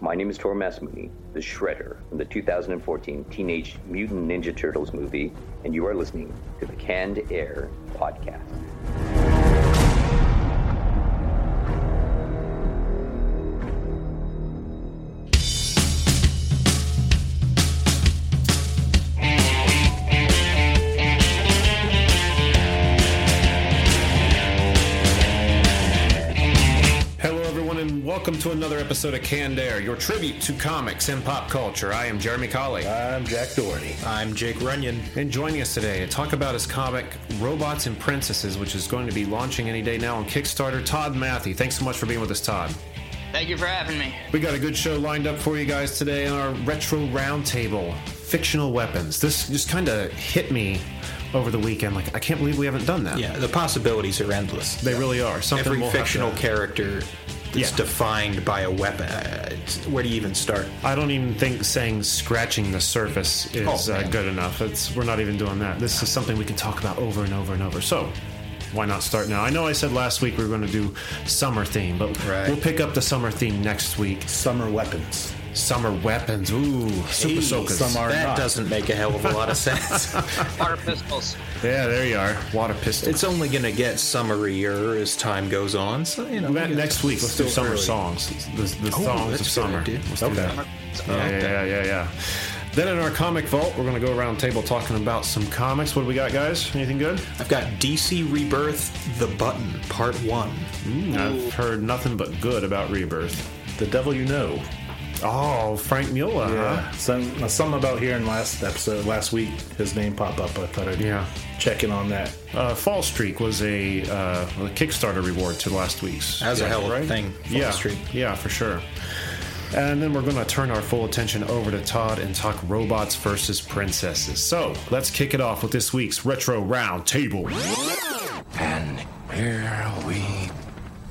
My name is Tor Masamune, the Shredder from the 2014 Teenage Mutant Ninja Turtles movie, and you are listening to the Canned Air podcast. To another episode of Canned Air, your tribute to comics and pop culture. I am Jeremy Colley. I'm Jack Doherty. I'm Jake Runyon. And joining us today to talk about his comic Robots and Princesses, which is going to be launching any day now on Kickstarter, Todd Matthy. Thanks so much for being with us, Todd. Thank you for having me. We got a good show lined up for you guys today on our retro roundtable fictional weapons. This just kind of hit me over the weekend. Like, I can't believe we haven't done that. Yeah, the possibilities are endless. They really are. Something Every we'll have fictional to- character that's Yeah. defined by a weapon. Uh, where do you even start? I don't even think saying scratching the surface is Oh, uh, good enough. It's we're not even doing that. This is something we can talk about over and over and over. So, why not start now? I know I said last week we were going to do summer theme, but Right. we'll pick up the summer theme next week. Summer weapons. Summer weapons. Ooh, super Hey, soakers. some are- that not. doesn't make a hell of a lot of sense. Water pistols. Yeah, there you are. Water pistols. it's only going to get summerier as time goes on. So you know, Ne- next week, let's do summer early. songs. The, the Oh, songs that's of a good summer. Let's Okay. that. Yeah, yeah, yeah, yeah, yeah. Then in our comic vault, we're going to go around the table talking about some comics. What do we got, guys? Anything good? I've got DC Rebirth: The Button Part One. Mm, I've heard nothing but good about Rebirth. The devil you know. Oh, Frank Mula, Yeah. huh? Some, something about here in last episode, last week, his name pop up. I thought I'd Yeah. check in on that. Uh, Fall Streak was a, uh, a Kickstarter reward to last week's. That was a hell of a right? thing, Fall yeah, Streak. yeah, for sure. And then we're going to turn our full attention over to Todd and talk robots versus princesses. So let's kick it off with this week's retro round table. And here we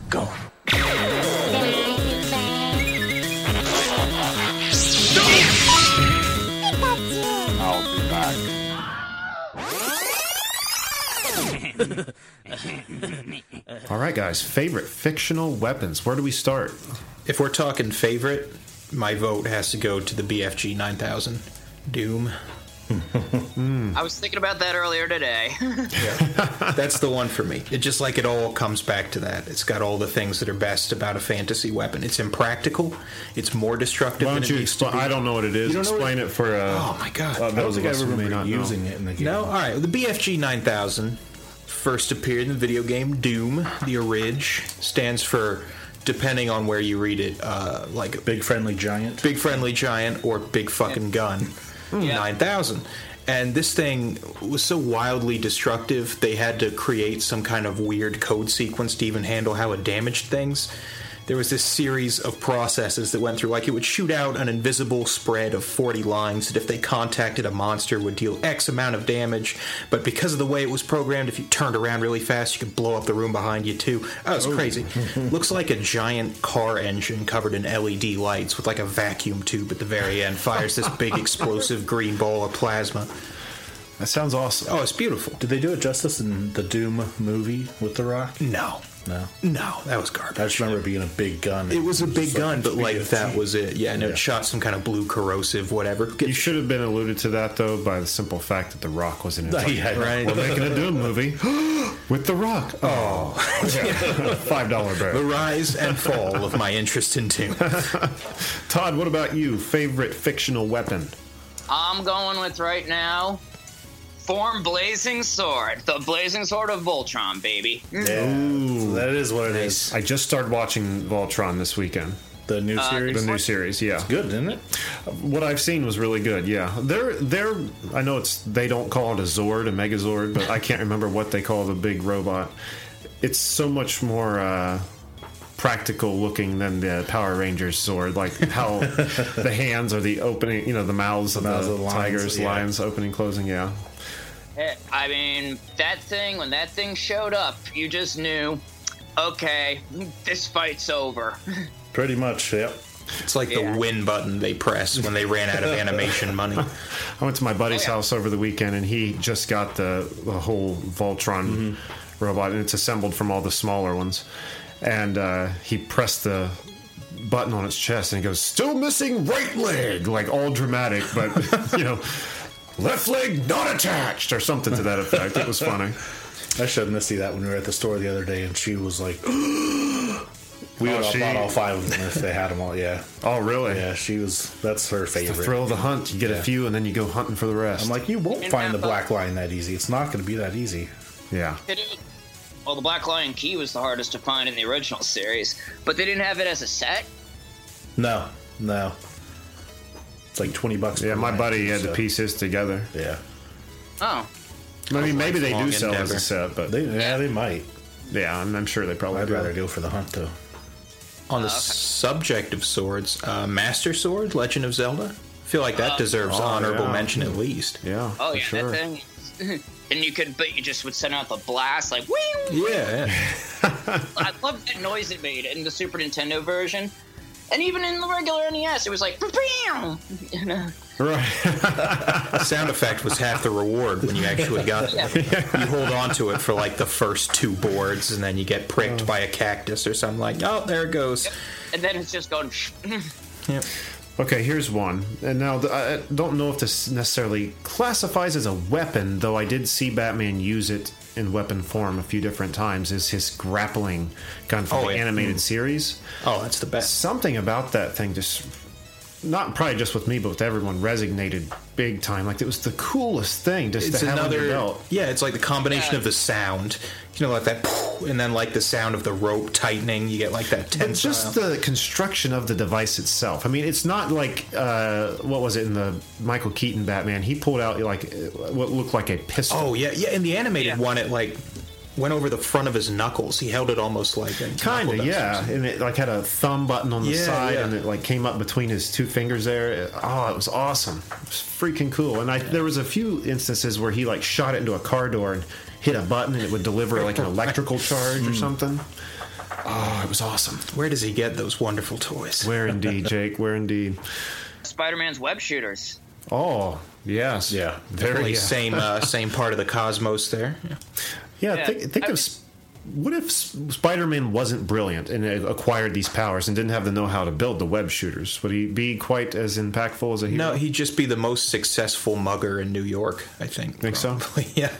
go. All right, guys, favorite fictional weapons. Where do we start? If we're talking favorite, my vote has to go to the BFG 9000 Doom. I was thinking about that earlier today. That's the one for me. It just like it all comes back to that. It's got all the things that are best about a fantasy weapon. It's impractical. It's more destructive Why than don't it you used explain? I don't know what it is. don't Explain it for. Uh, Oh my god. uh, I don't those of think I who may remember not know. using it in the game. no, all right. The BFG 9000 first appeared in the video game Doom. The orig stands for, depending on where you read it, uh, like Big friendly giant. big friendly giant or big fucking gun Yeah. 9000 and this thing was so wildly destructive they had to create some kind of weird code sequence to even handle how it damaged things there was this series of processes that went through like it would shoot out an invisible spread of 40 lines that if they contacted a monster would deal x amount of damage. But because of the way it was programmed if you turned around really fast you could blow up the room behind you too. Oh, that was oh. crazy. Looks like a giant car engine covered in led lights with like a vacuum tube at the very end. Fires this big explosive green ball of plasma. That sounds awesome. oh it's beautiful. Did they do it justice in the Doom movie with The Rock? no No. no that was garbage I just remember it being a big gun. It was a big gun, but like BFG. that was it. Yeah, and Yeah. it shot some kind of blue corrosive, whatever. You should have been alluded to that though by the simple fact that The Rock was in it. It's like, Yeah, right. We're making a Doom movie with The Rock. Oh, five dollar barrel. The rise and fall of my interest in Doom. Todd, what about you? Favorite fictional weapon? I'm going with right now. Form Blazing Sword. The Blazing Sword of Voltron, baby. Yeah, mm. so that is what it is. I just started watching Voltron this weekend. The new uh, series. The new series, yeah. Good, isn't it? Uh, what I've seen was really good. Yeah, they're they're. I know it's they don't call it a Zord, a Megazord, but I can't remember what they call the big robot. It's so much more. Uh, practical looking than the Power Rangers sword. Like how the hands are the opening, you know, the mouths of mouths the, of the lions, tigers, yeah. lions opening, closing. Yeah. I mean, that thing, when that thing showed up, you just knew, okay, this fight's over. Pretty much, yep. It's like Yeah. the win button they press when they ran out of animation money. I went to my buddy's Oh, yeah. house over the weekend, and he just got the, the whole Voltron robot, and it's assembled from all the smaller ones. And uh, he pressed the button on its chest, and he goes, "Still missing right leg," like all dramatic, but you know, left leg not attached, or something to that effect. It was funny. I showed Misty that when we were at the store the other day, and she was like, "We would Oh, have she- bought all five of them if they had them all." Yeah, Oh, really? yeah. She was. That's her The favorite. thrill of the hunt. You get a few, and then you go hunting for the rest. I'm like, you won't And find the have Black Lion that easy. It's not going to be that easy. yeah. Well, the Black Lion key was the hardest to find in the original series, but they didn't have it as a set. No, no. It's like twenty bucks. Yeah, per my line, buddy had so- to piece his together. Yeah, Oh, I mean, maybe they do lifelong sell as a set, but they yeah they might. yeah, I'm, I'm sure they probably I'd do. rather go for the hunt though. On the subject of swords, uh, Master Sword, Legend of Zelda. I feel like that deserves oh, honorable yeah. mention at least. Yeah. oh for yeah, sure. that thing. and you could, but you just would send out the blast like, wing. Yeah, yeah. I love that noise it made in the Super Nintendo version, and even in the regular NES, it was like, bam. You uh, know? Right. The sound effect was half the reward when you actually got it. You hold on to it for like the first two boards, and then you get pricked by a cactus or something like. Oh, there it goes. and then it's just going. Yep. okay, here's one. And now I don't know if this necessarily classifies as a weapon, though I did see Batman use it in weapon form a few different times. Is his grappling gun from Oh, the yeah. animated mm. series? Oh, that's the best. Something about that thing just. Not probably just with me, but with everyone resonated big time. Like it was the coolest thing just It's to have on your another. belt. Yeah, it's like the combination of the sound, you know, like that, and then like the sound of the rope tightening. You get like that But just the construction of the device itself. I mean, it's not like uh, what was it in the Michael Keaton Batman? He pulled out like what looked like a pistol. Oh yeah, yeah. In the animated Yeah. one, it like went over the front of his knuckles. He held it almost like a kind of, yeah. And it like had a thumb button on the Yeah, side, yeah. and it like came up between his two fingers there. Oh, it was awesome. It was freaking cool. And I there was a few instances where he like shot it into a car door and hit a button, and it would deliver like an electrical charge Hmm. or something. Oh, it was awesome. Where does he get those wonderful toys? Where indeed, Jake? Where indeed? Spider-Man's web shooters. Oh, yes. Yeah, Very yeah. same uh, same part of the cosmos there. Yeah. Yeah, Yeah, think, think of was- what if Spider-Man wasn't brilliant and acquired these powers and didn't have the know-how to build the web shooters? Would he be quite as impactful as a hero? No, he'd just be the most successful mugger in New York. I think. Think so? probably. Yeah.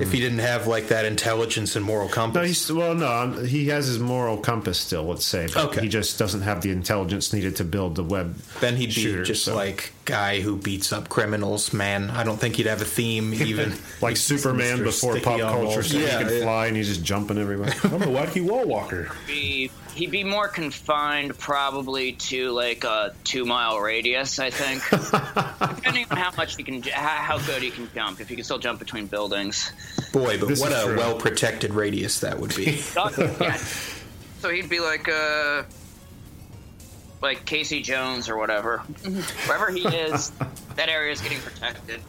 If he didn't have like that intelligence and moral compass. No, he's well. No, he has his moral compass still. Let's say, but Okay. he just doesn't have the intelligence needed to build the web. then he'd be just so. like guy who beats up criminals. Man, I don't think he'd have a theme even. like Superman Mr. before Sticky pop culture, walls. so Yeah, he could yeah. fly and he's just jumping everywhere. I'm a wacky wall walker. Be he'd be more confined probably to like a two mile radius. I think, depending on how much he can, how how good he can jump. If he can still jump between buildings. Boy, but This what is a well protected radius that would be. yeah. So he'd be like uh like Casey Jones or whatever. Wherever he is, that area is getting protected.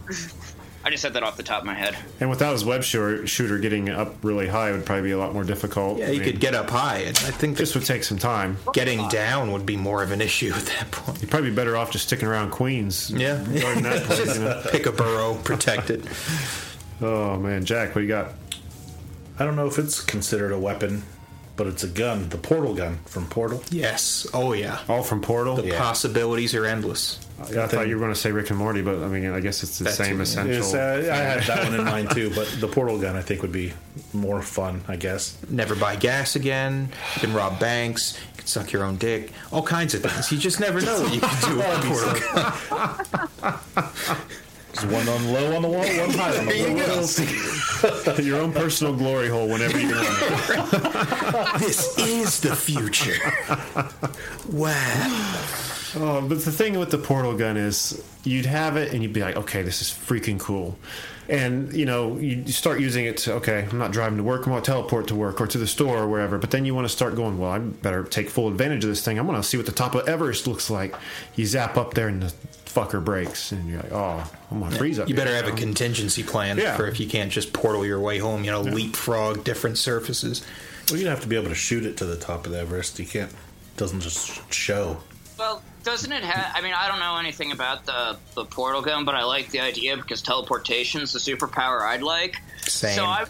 I just said that off the top of my head. and without his web shooter, shooter getting up really high would probably be a lot more difficult. yeah, I mean, could get up high. and I think This would take some time. getting down would be more of an issue at that point. You'd probably be better off just sticking around Queens. Yeah. Guarding that place, you know? Pick a burrow, protect it. Oh man, Jack, what do you got? I don't know if it's considered a weapon, but it's a gun. The portal gun from Portal. Yes. Oh yeah. All from Portal. The possibilities are endless. I thought you were going to say Rick and Morty, but I mean, I guess it's the That same too, essential. Yes, uh, I had that one in mind too, but the portal gun I think would be more fun. I guess. Never buy gas again. You can rob banks. You can suck your own dick. All kinds of things. You just never know what you can do with a portal gun. There's one on low on the wall, one high on the There you wall. go. Your own personal glory hole whenever you want. This is the future. Wow. Oh, but the thing with the portal gun is, you'd have it and you'd be like, okay, this is freaking cool. and you know you you start using it to okay i'm not driving to work i'm going to teleport to work or to the store or wherever but then you want to start going well i better take full advantage of this thing i'm going to see what the top of everest looks like you zap up there and the fucker breaks and you're like oh i'm going to freeze up You here better have a contingency plan Yeah. for if you can't just portal your way home. You know, leapfrog different surfaces. Well, you'd have to be able to shoot it to the top of the Everest. You can't. Doesn't just show. Well, doesn't it have? I mean, I don't know anything about the the portal gun, but I like the idea because teleportation is the superpower I'd like. Same. So I,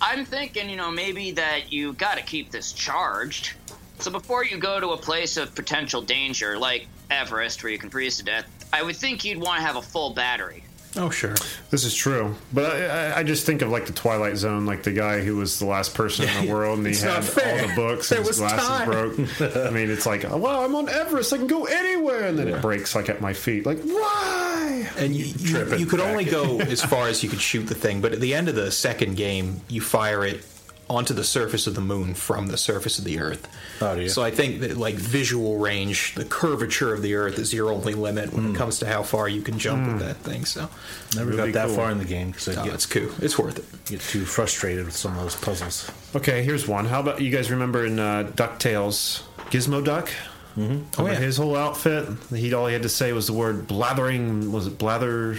I'm thinking, you know, maybe that you got to keep this charged. So before you go to a place of potential danger, like Everest, where you can freeze to death, I would think you'd want to have a full battery. Oh, sure. This is true, but I, I- I just think of like the Twilight Zone, like the guy who was the last person in the world, and he had all the books, There and his glasses time. broke. I mean, it's like, well, I'm on Everest, I can go anywhere, and then it breaks like at my feet. Like, why? And you, you, you could back. only go as far as you could shoot the thing, but at the end of the second game, you fire it onto the surface of the moon from the surface of the Earth. Oh, do you? So I think that like visual range, the curvature of the Earth is your only limit when it comes to how far you can jump with that thing. So Never got that cool. far in the game because I oh, get, it's cool. It's worth it. get too frustrated with some of those puzzles. Okay, here's one. How about you guys remember in uh, Ducktales, Gizmoduck? Mm-hmm. Oh, yeah. his whole outfit. He all he had to say was the word blathering. Was it blather?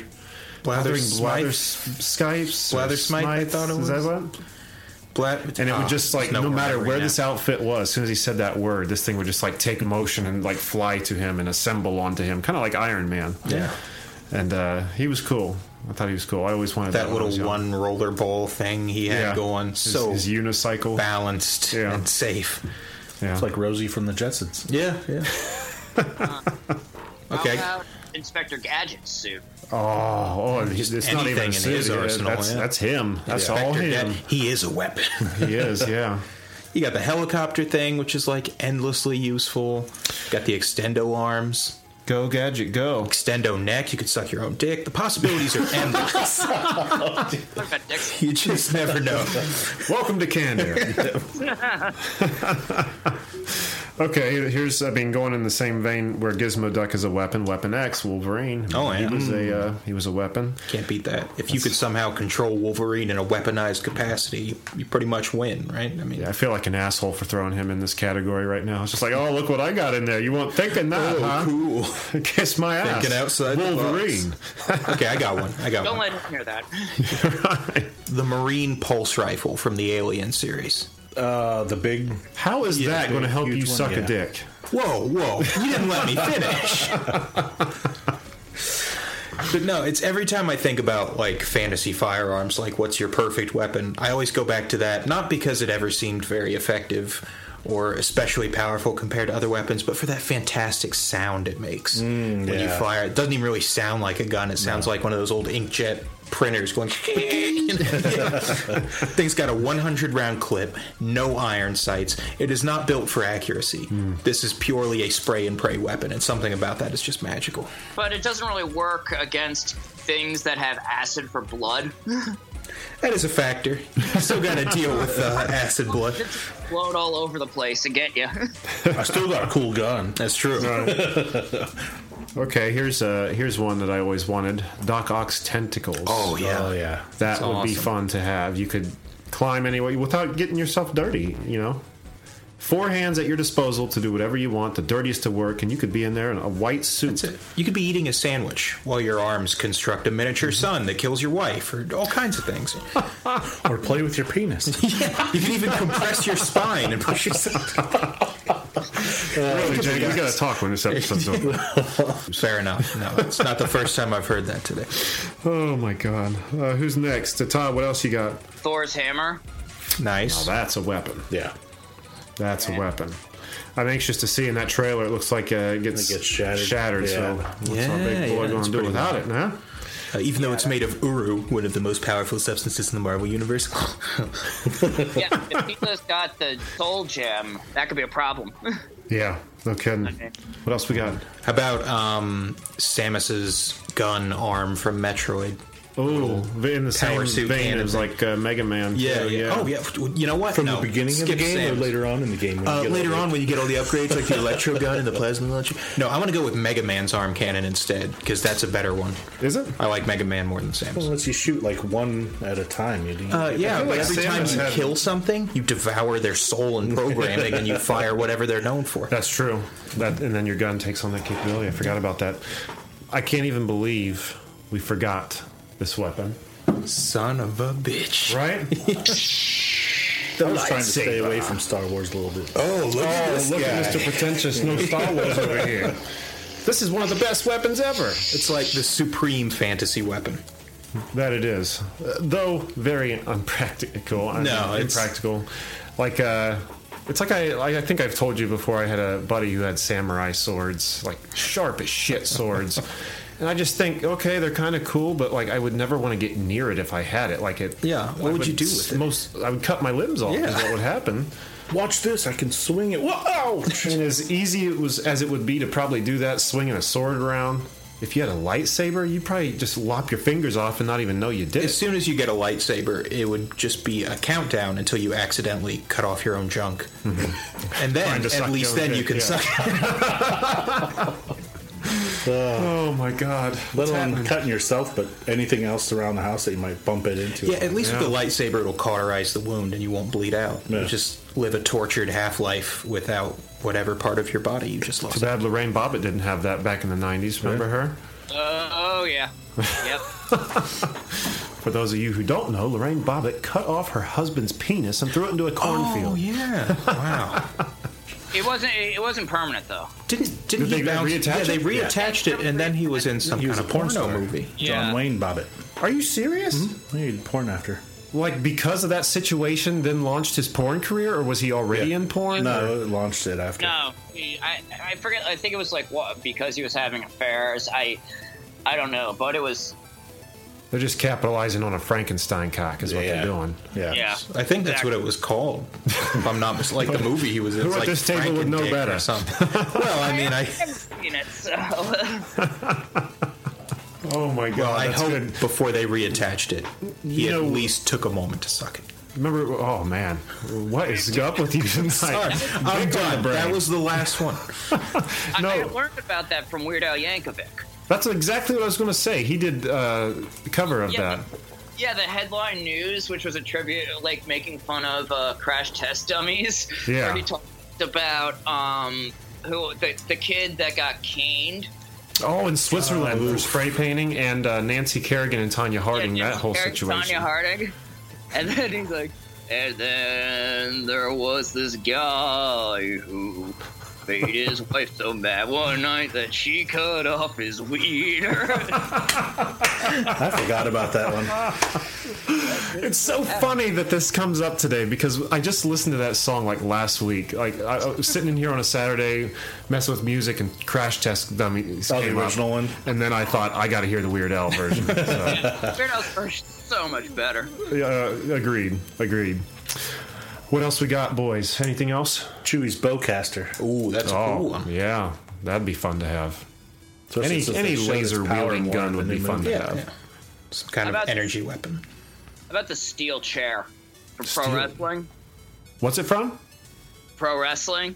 Blathering blather Skypes. Blather Smite, I thought it Is that was. what? Black, And it would just like no, matter where now. this outfit was, as soon as he said that word, this thing would just like take motion and like fly to him and assemble onto him, kind of like Iron Man. Yeah. And uh, he was cool. I thought he was cool. I always wanted that, that when little one roller ball thing he had Yeah. going, His- so his unicycle. balanced Yeah. and safe. Yeah. It's like Rosie from the Jetsons. Yeah, yeah. okay. How about Inspector Gadget's suit? Oh, oh it's it's not anything even in suit. his Yeah, arsenal, That's, yeah. that's him. That's all Inspector him. Gad- He is a weapon. he is, yeah. You got the helicopter thing, which is like endlessly useful. Got the extendo arms, Go gadget, go. extendo neck. You could suck your own dick. The possibilities are endless. Look at Dixon. you just never know. Welcome to Canada. okay, here's I mean going in the same vein where Gizmo Duck is a weapon. Weapon X, Wolverine. Oh, he was a uh, he was a weapon. Can't beat that. If you could somehow control Wolverine in a weaponized capacity, you, you pretty much win, right? I mean, Yeah, I feel like an asshole for throwing him in this category right now. It's just like, oh, look what I got in there. You weren't thinking that, Oh, huh? cool. Kiss my ass. Thinking outside the box. Wolverine. okay, I got one. I got one. Don't one. let him hear that. The Marine pulse rifle from the Alien series. Uh, the big. How is Yeah, that going to help huge you one, suck a dick? Whoa, whoa! You didn't let me finish. but no, it's every time I think about like fantasy firearms, like what's your perfect weapon? I always go back to that, not because it ever seemed very effective or especially powerful compared to other weapons, but for that fantastic sound it makes when you fire. It doesn't even really sound like a gun. It sounds like one of those old inkjet printers going. Thing's got a 100 round clip, no iron sights. It is not built for accuracy. This is purely a spray and pray weapon, and something about that is just magical. But it doesn't really work against things that have acid for blood. That is a factor. You still got to deal with uh, acid blood. Float all over the place and get you. I still got a cool gun. That's true. Okay, here's uh here's one that I always wanted. Doc Ock's tentacles. Oh yeah. Oh yeah. that that's would be fun to have. You could climb anyway without getting yourself dirty. You know, four hands at your disposal to do whatever you want. The dirtiest to work, and you could be in there in a white suit. That's it. You could be eating a sandwich while your arms construct a miniature sun that kills your wife, or all kinds of things. Or play with your penis. yeah, you can even compress your spine and push yourself. Really, Jake, we got to talk when this episode's over. Fair enough. No, it's not the first time I've heard that today. Oh my god, uh, who's next? Uh, Todd, what else you got? Thor's hammer. Nice. Now that's a weapon. yeah. That's a weapon. I'm anxious to see in that trailer. It looks like uh, it gets, It gets shattered. so Yeah. what's our big boy yeah, going to do pretty without it? Huh? Uh, even though it's made of Uru, one of the most powerful substances in the Marvel universe. Yeah, if he's got the soul gem, that could be a problem. Yeah, no kidding. Okay. What else we got? How about um, Samus's gun arm from Metroid? Oh, in the same power suit vein cannon as like uh, Mega Man. Yeah, too, yeah. Oh, yeah. You know what? From No. the beginning of the game Samus. or later on in the game? when Uh, later on, when you get all the upgrades, like the electro gun and the plasma launcher. No, I want to go with Mega Man's arm cannon instead because that's a better one. Is it? I like Mega Man more than Samus. Well, lets you shoot like one at a time. You didn't Uh, yeah, that. but like every time you had- kill something, you devour their soul and programming, and you fire whatever they're known for. That's true. That and then your gun takes on that capability. I forgot about that. I can't even believe we forgot this weapon. Son of a bitch! Right? I was trying to stay away from Star Wars a little bit. Oh, look at this look guy. at Mr. Pretentious. No Star Wars over here. This is one of the best weapons ever. It's like the supreme fantasy weapon. That it is, Uh, though very unpractical. I No, mean, it's- impractical. Like uh, it's like I, like I think I've told you before. I had a buddy who had samurai swords, like sharp as shit swords. And I just think, okay, they're kind of cool, but like I would never want to get near it if I had it. Like it, Yeah, what I would you do with it? Most, I would cut my limbs off. Is Yeah. what would happen. Watch this! I can swing it. Whoa! And as easy it was as it would be to probably do that, swinging a sword around. If you had a lightsaber, you'd probably just lop your fingers off and not even know you did As soon as you get a lightsaber, it would just be a countdown until you accidentally cut off your own junk, mm-hmm. and then Trying to suck at least your own then you can yeah. suck. Oh my god! Let What's alone cutting yourself, but anything else around the house that you might bump it into. Yeah, at least Yeah. with the lightsaber, it'll cauterize the wound and you won't bleed out. Yeah. You just live a tortured half life without whatever part of your body you just Too lost. bad Lorena Bobbitt didn't have that back in the '90s. Remember her? Uh, oh yeah. Yep. For those of you who don't know, Lorena Bobbitt cut off her husband's penis and threw it into a cornfield. Oh yeah! Wow. It wasn't. It wasn't permanent though. Didn't didn't Did he they bounce? reattach yeah, they it? reattached it, and then he was in some he was kind a of porn porno star. movie. John Wayne Bobbitt. Are you serious? Hmm? He had porn after. Like because of that situation, then launched his porn career, or was he already Yeah. in porn? No, it launched it after. No, he- I I forget. I think it was like what because he was having affairs. I I don't know, but it was They're just capitalizing on a Frankenstein cock, is what Yeah. they're doing. Yeah. yeah. I think that's what it was called. If I'm not mis- like the movie he was in. Who it's at like this table would know Frankendick better? Or something. well, I mean, I haven't seen it, so Oh my god! well, I that's hope good. before they reattached it, he You at know- least took a moment to suck it. Remember? Oh man, what is up with you tonight? Sorry, I'm Big on done. brain. That was the last one. I, No. I learned about that from Weird Al Yankovic. That's exactly what I was going to say. He did uh, the cover of Yeah. that. Yeah, the headline news, which was a tribute, like making fun of uh, crash test dummies. Yeah. Where he talked about um, who the, the kid that got caned. Oh, in Switzerland for spray painting, and uh, Nancy Kerrigan and Tonya Harding. Yeah, that whole Eric situation. Tonya Harding. And then he's like, and then there was this guy who made his wife so mad one night that she cut off his wiener. I forgot about that one. It's so funny that this comes up today because I just listened to that song like last week. Like I, I was sitting in here on a Saturday, messing with music, and Crash Test Dummies Oh, the came up. original one? And then I thought I got to hear the Weird Al version. So, Weird Al's version's so much better. uh, agreed. Agreed. What else we got, boys? Anything else? Chewie's bowcaster. Ooh, that's a cool Oh, one. yeah, that'd be fun to have. Especially Any any they showed his laser power wielding gun would be fun movie. to Yeah, have. yeah. Some kind How of energy weapon. How about the steel chair from Steel- pro wrestling? What's it from? Pro wrestling.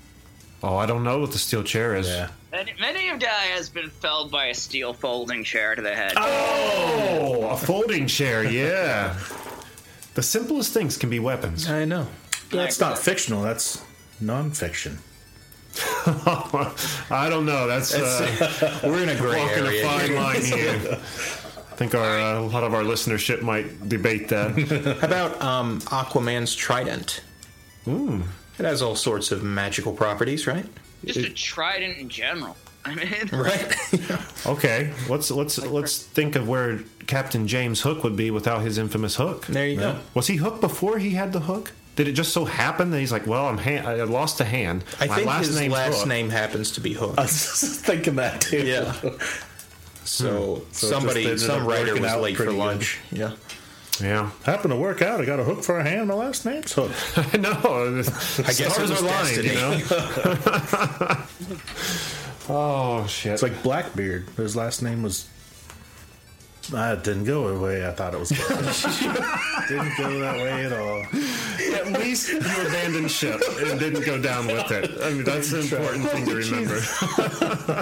Oh, I don't know what the steel chair is. Yeah. Many, many of die has been felled by a steel folding chair to the head. Oh, a folding chair. Yeah. the simplest things can be weapons. I know. That's not fictional. That's non-fiction. I don't know. That's uh, We're in a gray walking a area. fine line here. I think our uh, a lot of our listenership might debate that. How about um, Aquaman's trident? It has all sorts of magical properties, right? Just a trident in general. I mean, Right. Okay, let's let's let's think of where Captain James Hook would be without his infamous hook. there you go. Was he hooked before he had the hook? Did it just so happen that he's like, well, I'm ha- I lost a hand. I My think last his name's last Hook." name happens to be Hook. I was just thinking that too. Yeah. So, hmm. So somebody, some writer working was out late for pretty good. lunch. Yeah. Yeah, Happened to work out. I got a hook for a hand. My last name's Hook. I know. I guess it Stars was are lying, you know. oh shit! It's like Blackbeard. His last name was That didn't go the way I thought it was going. didn't go that way at all. At least you abandoned ship and didn't go down with it. I mean, that's an important thing to remember.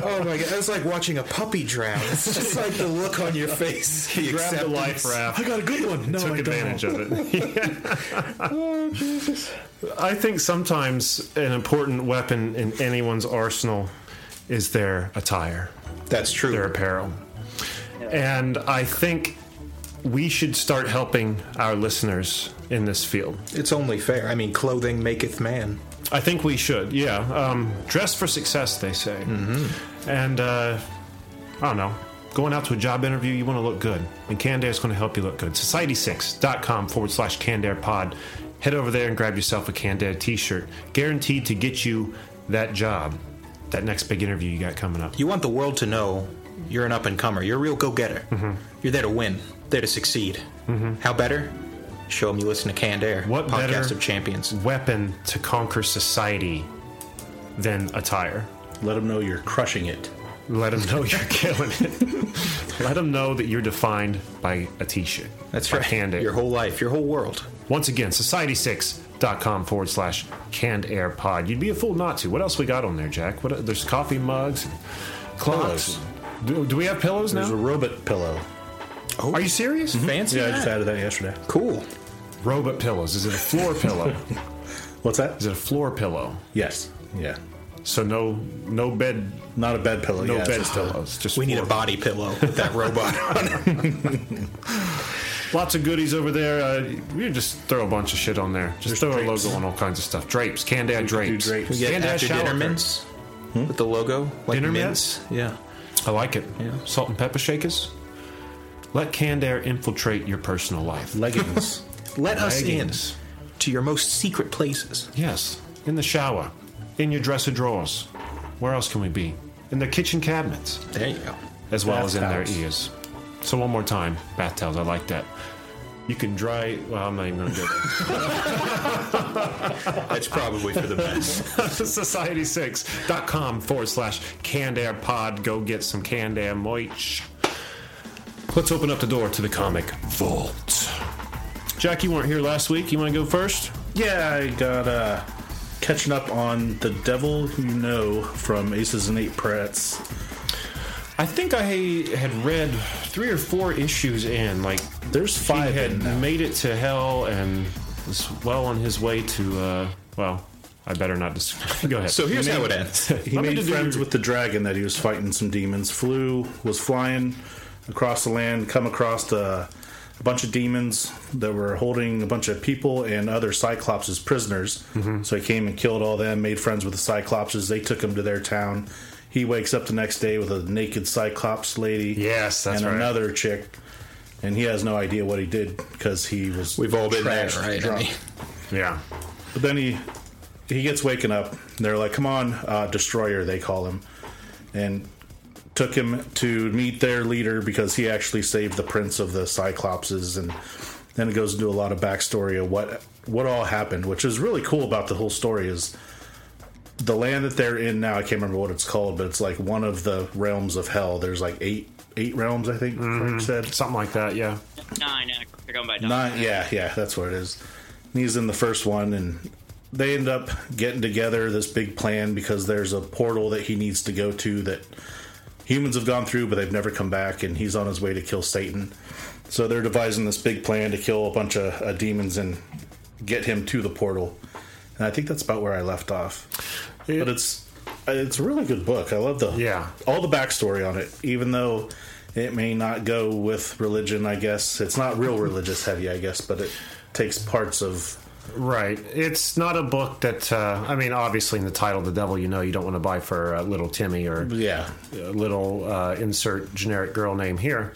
Oh my god, it's like watching a puppy drown. It's just like the look on your face. He grabbed the life raft. I got a good one. No, took I advantage don't. of it. Oh Jesus! I think sometimes an important weapon in anyone's arsenal is their attire, That's true. their apparel. And I think we should start helping our listeners in this field. It's only fair. I mean, clothing maketh man. I think we should, yeah. Um, dress for success, they say. Mm-hmm. And uh, I don't know. Going out to a job interview, you want to look good. And Canned Air is going to help you look good. Society6.com forward slash Canned Air pod. Head over there and grab yourself a Canned Air t shirt. Guaranteed to get you that job, that next big interview you got coming up. You want the world to know you're an up and comer. You're a real go getter. Mm-hmm. You're there to win, there to succeed. How better? Show them you listen to Canned Air, What podcast of champions. weapon to conquer society than attire? Let them know you're crushing it. Let them know you're killing it. Let them know that you're defined by a t-shirt. That's right. Canned Your whole life, your whole world. Once again, society6.com forward slash canned air pod. You'd be a fool not to. What else we got on there, Jack? What There's coffee mugs, clocks. Do, do we have pillows now? There's a robot pillow. Are you serious? Fancy Yeah, I that? just added that yesterday. Cool. Robot pillows. Is it a floor pillow? What's that? Is it a floor pillow? Yes. Yeah. So no no bed Not a bed pillow. no yeah, bed just a- pillows. Just We need a floor body pillow with that robot on it. Lots of goodies over there. Uh, we just throw a bunch of shit on there. Just throw drapes. a logo on all kinds of stuff. Drapes, Canned Air drapes. drapes. We get Canned after shower dinner curtain. mints with the logo. Like Dinner mints. Yeah. I like it. Yeah. Salt and pepper shakers. Let Canned Air infiltrate your personal life. leggings. Let us in to your most secret places. Yes, in the shower, in your dresser drawers. Where else can we be? In their kitchen cabinets, There you go. as well Bath as in their ears. So one more time, bath towels. I like that. You can dry. Well, I'm not even going to go there. That's probably for the best. Society6.com forward slash canned air pod. Go get some canned air moich. Let's open up the door to the comic vault. Jack, you weren't here last week. You want to go first? yeah, I got uh, catching up on the Devil You Know from Aces and Eights Press. I think I had read three or four issues in. Like, There's five. he had made it to hell and was well on his way to, uh, well, I better not just go ahead. So here's how it ends. He Let made do- friends with the dragon that he was fighting some demons. Flew, was flying across the land, come across a, a bunch of demons that were holding a bunch of people and other cyclopses prisoners. Mm-hmm. So he came and killed all them, made friends with the Cyclopses. They took him to their town. He wakes up the next day with a naked Cyclops lady. Yes, that's and right. another chick. And he has no idea what he did because he was. We've all been there, right? I mean, yeah. But then he he gets waken up. They're like, "Come on, uh, destroyer," they call him, and took him to meet their leader because he actually saved the prince of the Cyclopses. And then it goes into a lot of backstory of what what all happened, which is really cool about the whole story. Is the land that they're in now? I can't remember what it's called, but it's like one of the realms of hell. There's like eight eight realms, I think Frank said. Something like that, yeah. Nine. yeah, They're going by nine. Nine, yeah, yeah, that's what it is. And he's in the first one, and they end up getting together this big plan because there's a portal that he needs to go to that humans have gone through, but they've never come back, and he's on his way to kill Satan. So they're devising this big plan to kill a bunch of uh, demons and get him to the portal. And I think that's about where I left off. But it's it's a really good book. I love the Yeah. all the backstory on it, even though it may not go with religion. I guess it's not real religious heavy. I guess, but it takes parts of Right. It's not a book that, uh, I mean, obviously in the title, The Devil You Know, you don't want to buy for uh, little Timmy or yeah. little uh, insert generic girl name here.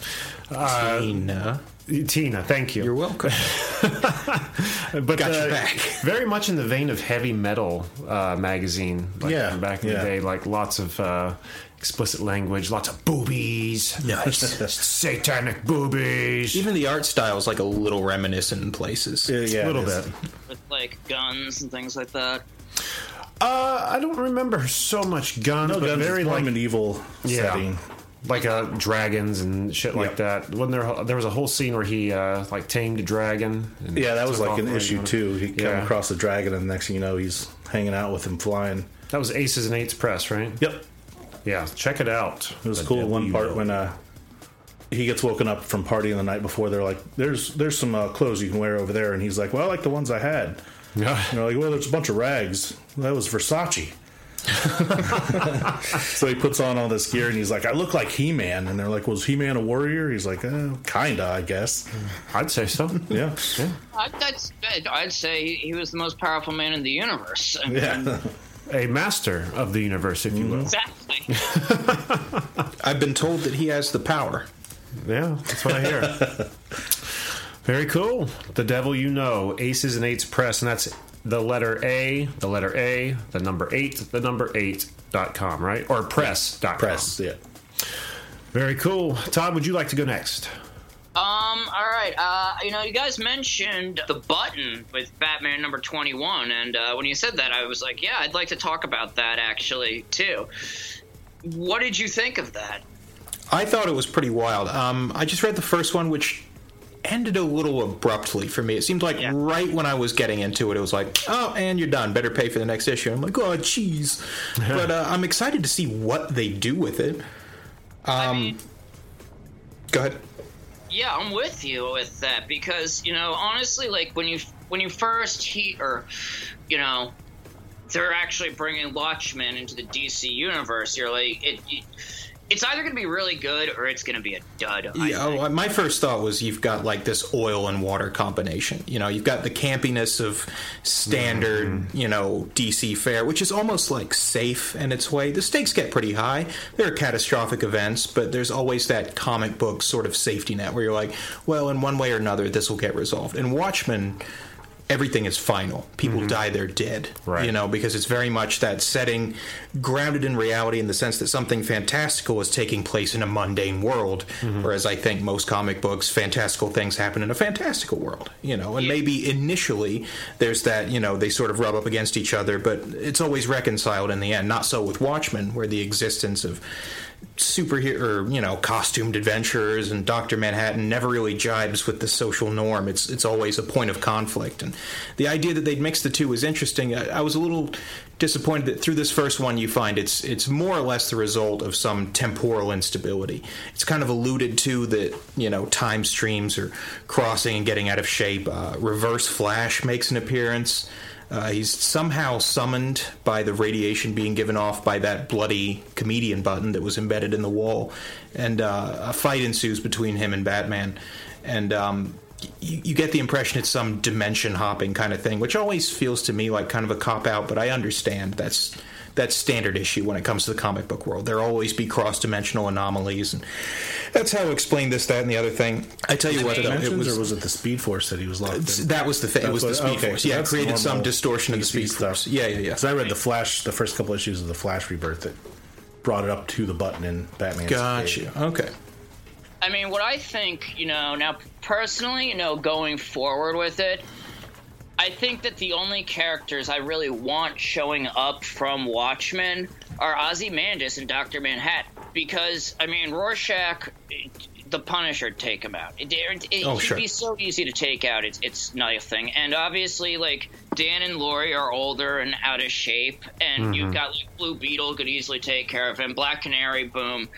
Uh, Tina, Tina, thank you. you're welcome. but Got your uh, back. very much in the vein of heavy metal uh, magazine. Like Yeah, from back in yeah. the day, like lots of uh, explicit language, lots of boobies, Nice. satanic boobies. Even the art style is like a little reminiscent in places. Yeah, yeah, a little bit. with like guns and things like that. Uh, I don't remember so much guns, No, but guns, very it's more like medieval Yeah. setting. Like uh, dragons and shit like Yep. that. When there there was a whole scene where he uh, like tamed a dragon. And Yeah, that was like an issue too. He came across the dragon, and the next thing you know, he's hanging out with him flying. That was Aces and Eights Press, right? Yep, Yeah, check it out. it was The cool. devil One part when uh, he gets woken up from partying the night before. They're like, "There's there's some uh, clothes you can wear over there," and he's like, "Well, I like the ones I had." Yeah. And they're like, "Well, there's a bunch of rags. That was Versace." so he puts on all this gear and he's like, "I look like He Man," and they're like, "Was He Man a warrior?" He's like, eh, "Kinda, I guess." I'd say so. Yeah, I, that's, I'd say he, he was the most powerful man in the universe. I mean, yeah. a master of the universe, if you will. Exactly. I've been told that he has the power. Yeah, that's what I hear. Very cool. The Devil You Know, Aces and Eights Press, and that's the letter A, the letter A, the number eight, the number eight dot com, right? Or press dot com. Press. Yeah. Very cool. Todd, would you like to go next? Um, all right. Uh, you know, you guys mentioned the button with Batman number 21, and uh, when you said that, I was like, yeah, I'd like to talk about that actually, too. What did you think of that? I thought it was pretty wild. Um, I just read the first one, which ended a little abruptly for me. It seemed like Yeah. right when I was getting into it, it was like, oh, and you're done. Better pay for the next issue. I'm like, oh, jeez. but uh, I'm excited to see what they do with it. I Um, mean, Go ahead. yeah, I'm with you with that because you know, honestly, like when you when you first hear, you know, they're actually bringing Watchmen into the DC universe. You're like, it, it it's either going to be really good or it's going to be a dud. I Yeah, think. oh, my first thought was you've got like this oil and water combination. You know, you've got the campiness of standard, mm-hmm. you know, DC fare, which is almost like safe in its way. The stakes get pretty high. There are catastrophic events, but there's always that comic book sort of safety net where you're like, well, in one way or another, this will get resolved. And Watchmen. Everything is final. People mm-hmm. die, they're dead. Right. You know, because it's very much that setting grounded in reality in the sense that something fantastical is taking place in a mundane world. Mm-hmm. Whereas I think most comic books, fantastical things happen in a fantastical world, you know, and maybe initially there's that, you know, they sort of rub up against each other, but it's always reconciled in the end. Not so with Watchmen, where the existence of superhero you know costumed adventurers and Doctor Manhattan never really jibes with the social norm. It's it's always a point of conflict, and the idea that they'd mix the two was interesting. I, I was a little disappointed that through this first one you find it's it's more or less the result of some temporal instability. It's kind of alluded to that you know time streams are crossing and getting out of shape. Uh, Reverse Flash makes an appearance. Uh, he's somehow summoned by the radiation being given off by that bloody comedian button that was embedded in the wall, and uh, a fight ensues between him and Batman. And um, you, you get the impression it's some dimension hopping kind of thing, which always feels to me like kind of a cop out. But I understand that's that's standard issue when it comes to the comic book world. There'll always be cross dimensional anomalies, and that's how I explain this, that, and the other thing. I tell you what, though, it was or was it the Speed Force that he was locked in? that was the thing. It was the Speed okay, Force. so Yeah, it created some normal distortion in the Speed stuff. Force. Yeah, yeah, yeah. Because I read the Flash, the first couple issues of the Flash Rebirth that brought it up to the button in Batman. Gotcha. Okay. I mean, what I think, you know, now personally, you know, going forward with it, I think that the only characters I really want showing up from Watchmen are Ozymandias and Doctor Manhattan, because I mean, Rorschach, the Punisher, take him out. It, it, it Oh, sure. be so easy to take out. It's it's nothing, and obviously, like Dan and Laurie are older and out of shape, and you've mm-hmm. got like Blue Beetle could easily take care of him. Black Canary, boom.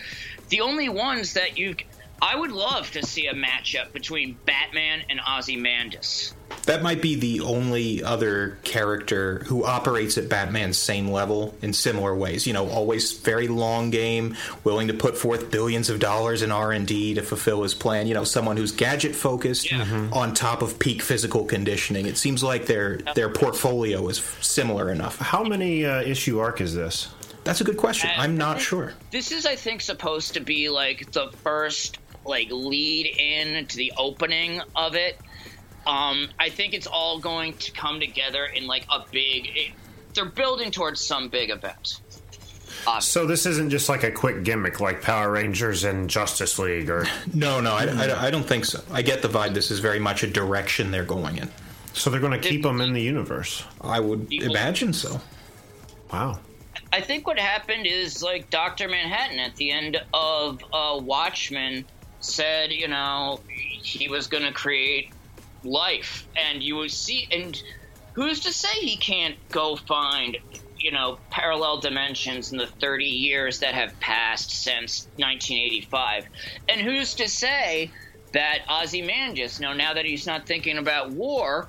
The only ones that you, I would love to see a matchup between Batman and Ozymandias. That might be the only other character who operates at Batman's same level in similar ways. You know, always very long game, willing to put forth billions of dollars in R and D to fulfill his plan. You know, someone who's gadget focused Yeah. Mhm. on top of peak physical conditioning. It seems like their their portfolio is similar enough. How many uh, issue arc is this? That's a good question. And I'm not think sure. This is, I think, supposed to be like the first like lead in to the opening of it. Um, I think it's all going to come together in like a big. It, they're building towards some big event. So this isn't just like a quick gimmick like Power Rangers and Justice League, or No, no, I, I, I don't think so. I get the vibe. This is very much a direction they're going in. so they're going to keep them in the universe. I would Equal- imagine so. Wow. I think what happened is like Doctor Manhattan at the end of uh, Watchmen said, you know, he was going to create life, and you will see. And who's to say he can't go find, you know, parallel dimensions in the 30 years that have passed since 1985? And who's to say that Ozymandias, you know, now that he's not thinking about war,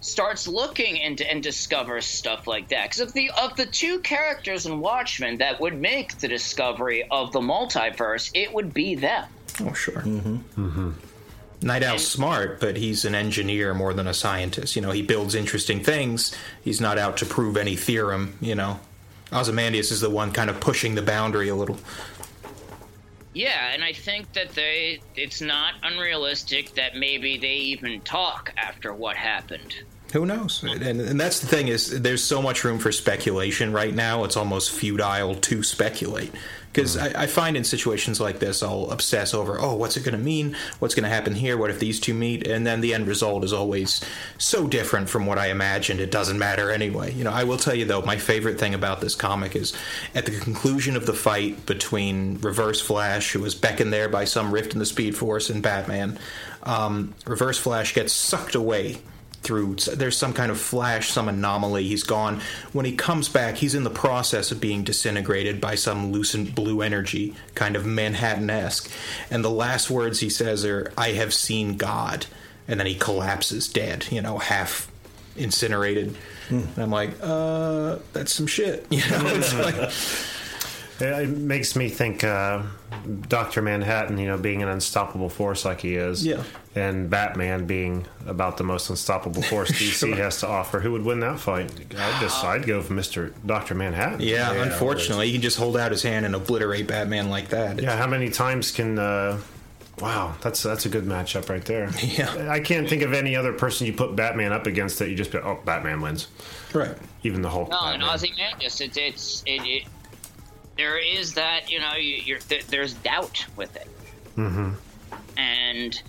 starts looking into and discovers stuff like that. Because of the of the two characters in Watchmen that would make the discovery of the multiverse, it would be them. Oh, sure. Mm-hmm. Nite Owl's smart, but he's an engineer more than a scientist. You know, he builds interesting things. He's not out to prove any theorem. You know, Ozymandias is the one kind of pushing the boundary a little. Yeah, and I think that they it's not unrealistic that maybe they even talk after what happened. Who knows? And, and that's the thing is, there's so much room for speculation right now. It's almost futile to speculate because I, I find in situations like this, I'll obsess over, oh, what's it going to mean? What's going to happen here? What if these two meet? And then the end result is always so different from what I imagined. It doesn't matter anyway. You know, I will tell you though, my favorite thing about this comic is at the conclusion of the fight between Reverse Flash, who was beckoned there by some rift in the Speed Force, and Batman. Um, Reverse Flash gets sucked away through there's some kind of flash some anomaly he's gone. When he comes back he's in the process of being disintegrated by some lucent blue energy kind of manhattan-esque. And the last words he says are i have seen god. And then he collapses dead you know half incinerated. And i'm like uh that's some shit. You know it's like It makes me think uh, Doctor Manhattan, you know, being an unstoppable force like he is, Yeah. and Batman being about the most unstoppable force DC has to offer. Who would win that fight? I'd just I'd go for Mister Doctor Manhattan. yeah, unfortunately he can just hold out his hand and obliterate batman like that Yeah, how many times can? Uh, wow, that's that's a good matchup right there. Yeah. I can't think of any other person you put Batman up against that you just be oh Batman wins. right Even the Hulk. No, and Batman. Ozymandias, it's it's it, it there is that you know you, you're th- there's doubt with it, mm-hmm. and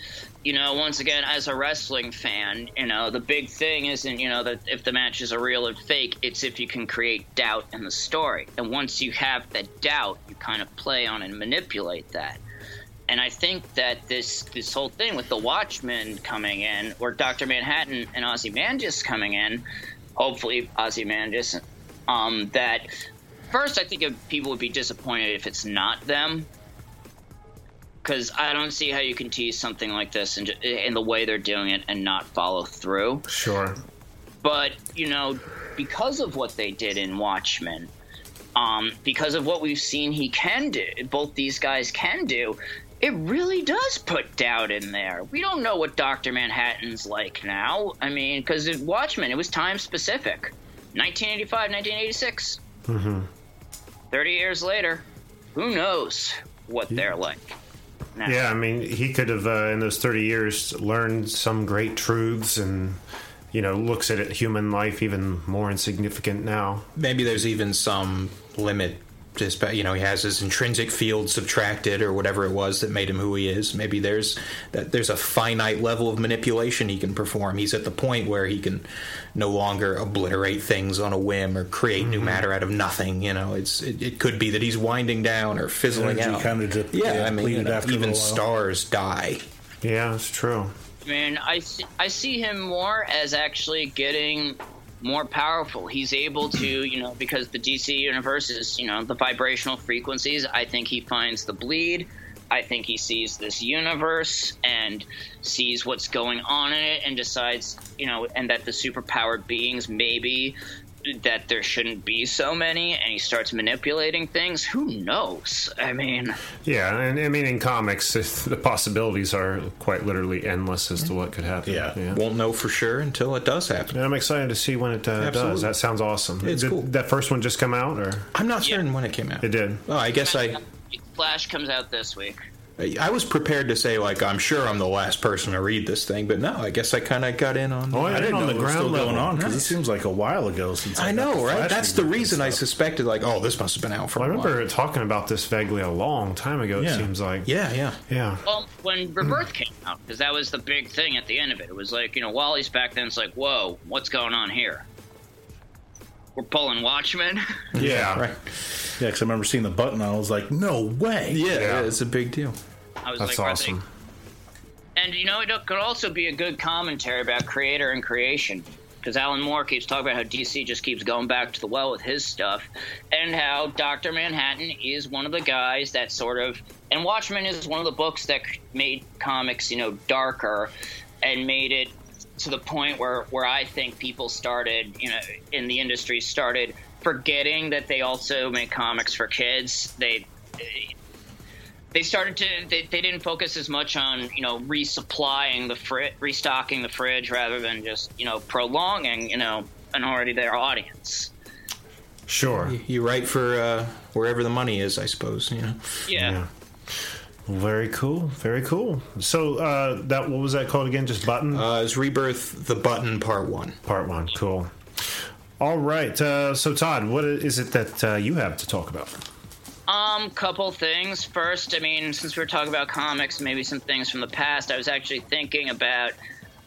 you know once again as a wrestling fan, you know the big thing isn't you know that if the matches are real or fake, it's if you can create doubt in the story, and once you have that doubt, you kind of play on and manipulate that. And I think that this this whole thing with the Watchmen coming in, or Doctor Manhattan and Ozymandias coming in, hopefully Ozymandias, um, that first I think people would be disappointed if it's not them, because I don't see how you can tease something like this in, in the way they're doing it and not follow through. Sure. But you know, because of what they did in Watchmen, um, because of what we've seen he can do, both these guys can do, it really does put doubt in there. We don't know what Doctor Manhattan's like now. I mean, because Watchmen, it was time specific, 1985, 1986. Mm-hmm. Thirty years later, who knows what they're like? Now. Yeah, I mean, he could have uh, in those thirty years learned some great truths, and you know, looks at it, human life even more insignificant now. maybe there's even some limit to his, you know he has his intrinsic field subtracted or whatever it was that made him who he is. Maybe there's that there's a finite level of manipulation he can perform. He's at the point where he can no longer obliterate things on a whim or create new mm-hmm. matter out of nothing you know? It's it, it could be that he's winding down or fizzling Energy out. kinda de- yeah i mean you know, after even stars die. Yeah, it's true. I mean, I see, I see him more as actually getting more powerful. He's able to, you know, because the DC universe is, you know, the vibrational frequencies. I think he finds the bleed. I think he sees this universe and sees what's going on in it and decides, you know, and that the superpowered beings maybe that there shouldn't be so many and he starts manipulating things. Who knows? I mean, Yeah, and I mean, in comics, the possibilities are quite literally endless as to what could happen. Yeah. won't know for sure until it does happen And I'm excited to see when it uh, does. That sounds awesome. It's did cool. that first one just come out, or i'm not certain when it came out it did? oh i guess i Flash comes out this week. I was prepared to say like I'm sure I'm the last person to read this thing, but no, I guess I kind of got in on. Oh, I didn't on know the it was ground still level. going on because it seems like a while ago since I got the know, right? That's the reason I suspected like, oh, this must have been out for. Well, I a remember while. talking about this vaguely a long time ago. It seems like. Yeah, yeah. Yeah. Well, when Rebirth came out, because that was the big thing at the end of it. It was like, you know, Wally's back then. It's like, whoa, what's going on here? we're pulling Watchmen. Yeah. Right. Yeah, because I remember seeing the button. I was like, no way. Yeah, Yeah. it's a big deal. I was That's like, awesome. and you know, it could also be a good commentary about creator and creation. Because Alan Moore keeps talking about how DC just keeps going back to the well with his stuff, and how Doctor Manhattan is one of the guys that sort of, and Watchmen is one of the books that made comics, you know, darker, and made it to the point where where I think people started, you know, in the industry started forgetting that they also make comics for kids. They they started to they, they didn't focus as much on you know resupplying the fri- restocking the fridge rather than just you know prolonging you know an already there audience. Sure. You write for uh, wherever the money is, I suppose. You know. Yeah. Yeah. Very cool. Very cool. So uh, that what was that called again? Just button Uh, it's Rebirth, the button, part one. part one. Cool. All right. Uh, so Todd, what is it that uh, you have to talk about? Um, couple things. First, I mean, since we were talking about comics, maybe some things from the past. I was actually thinking about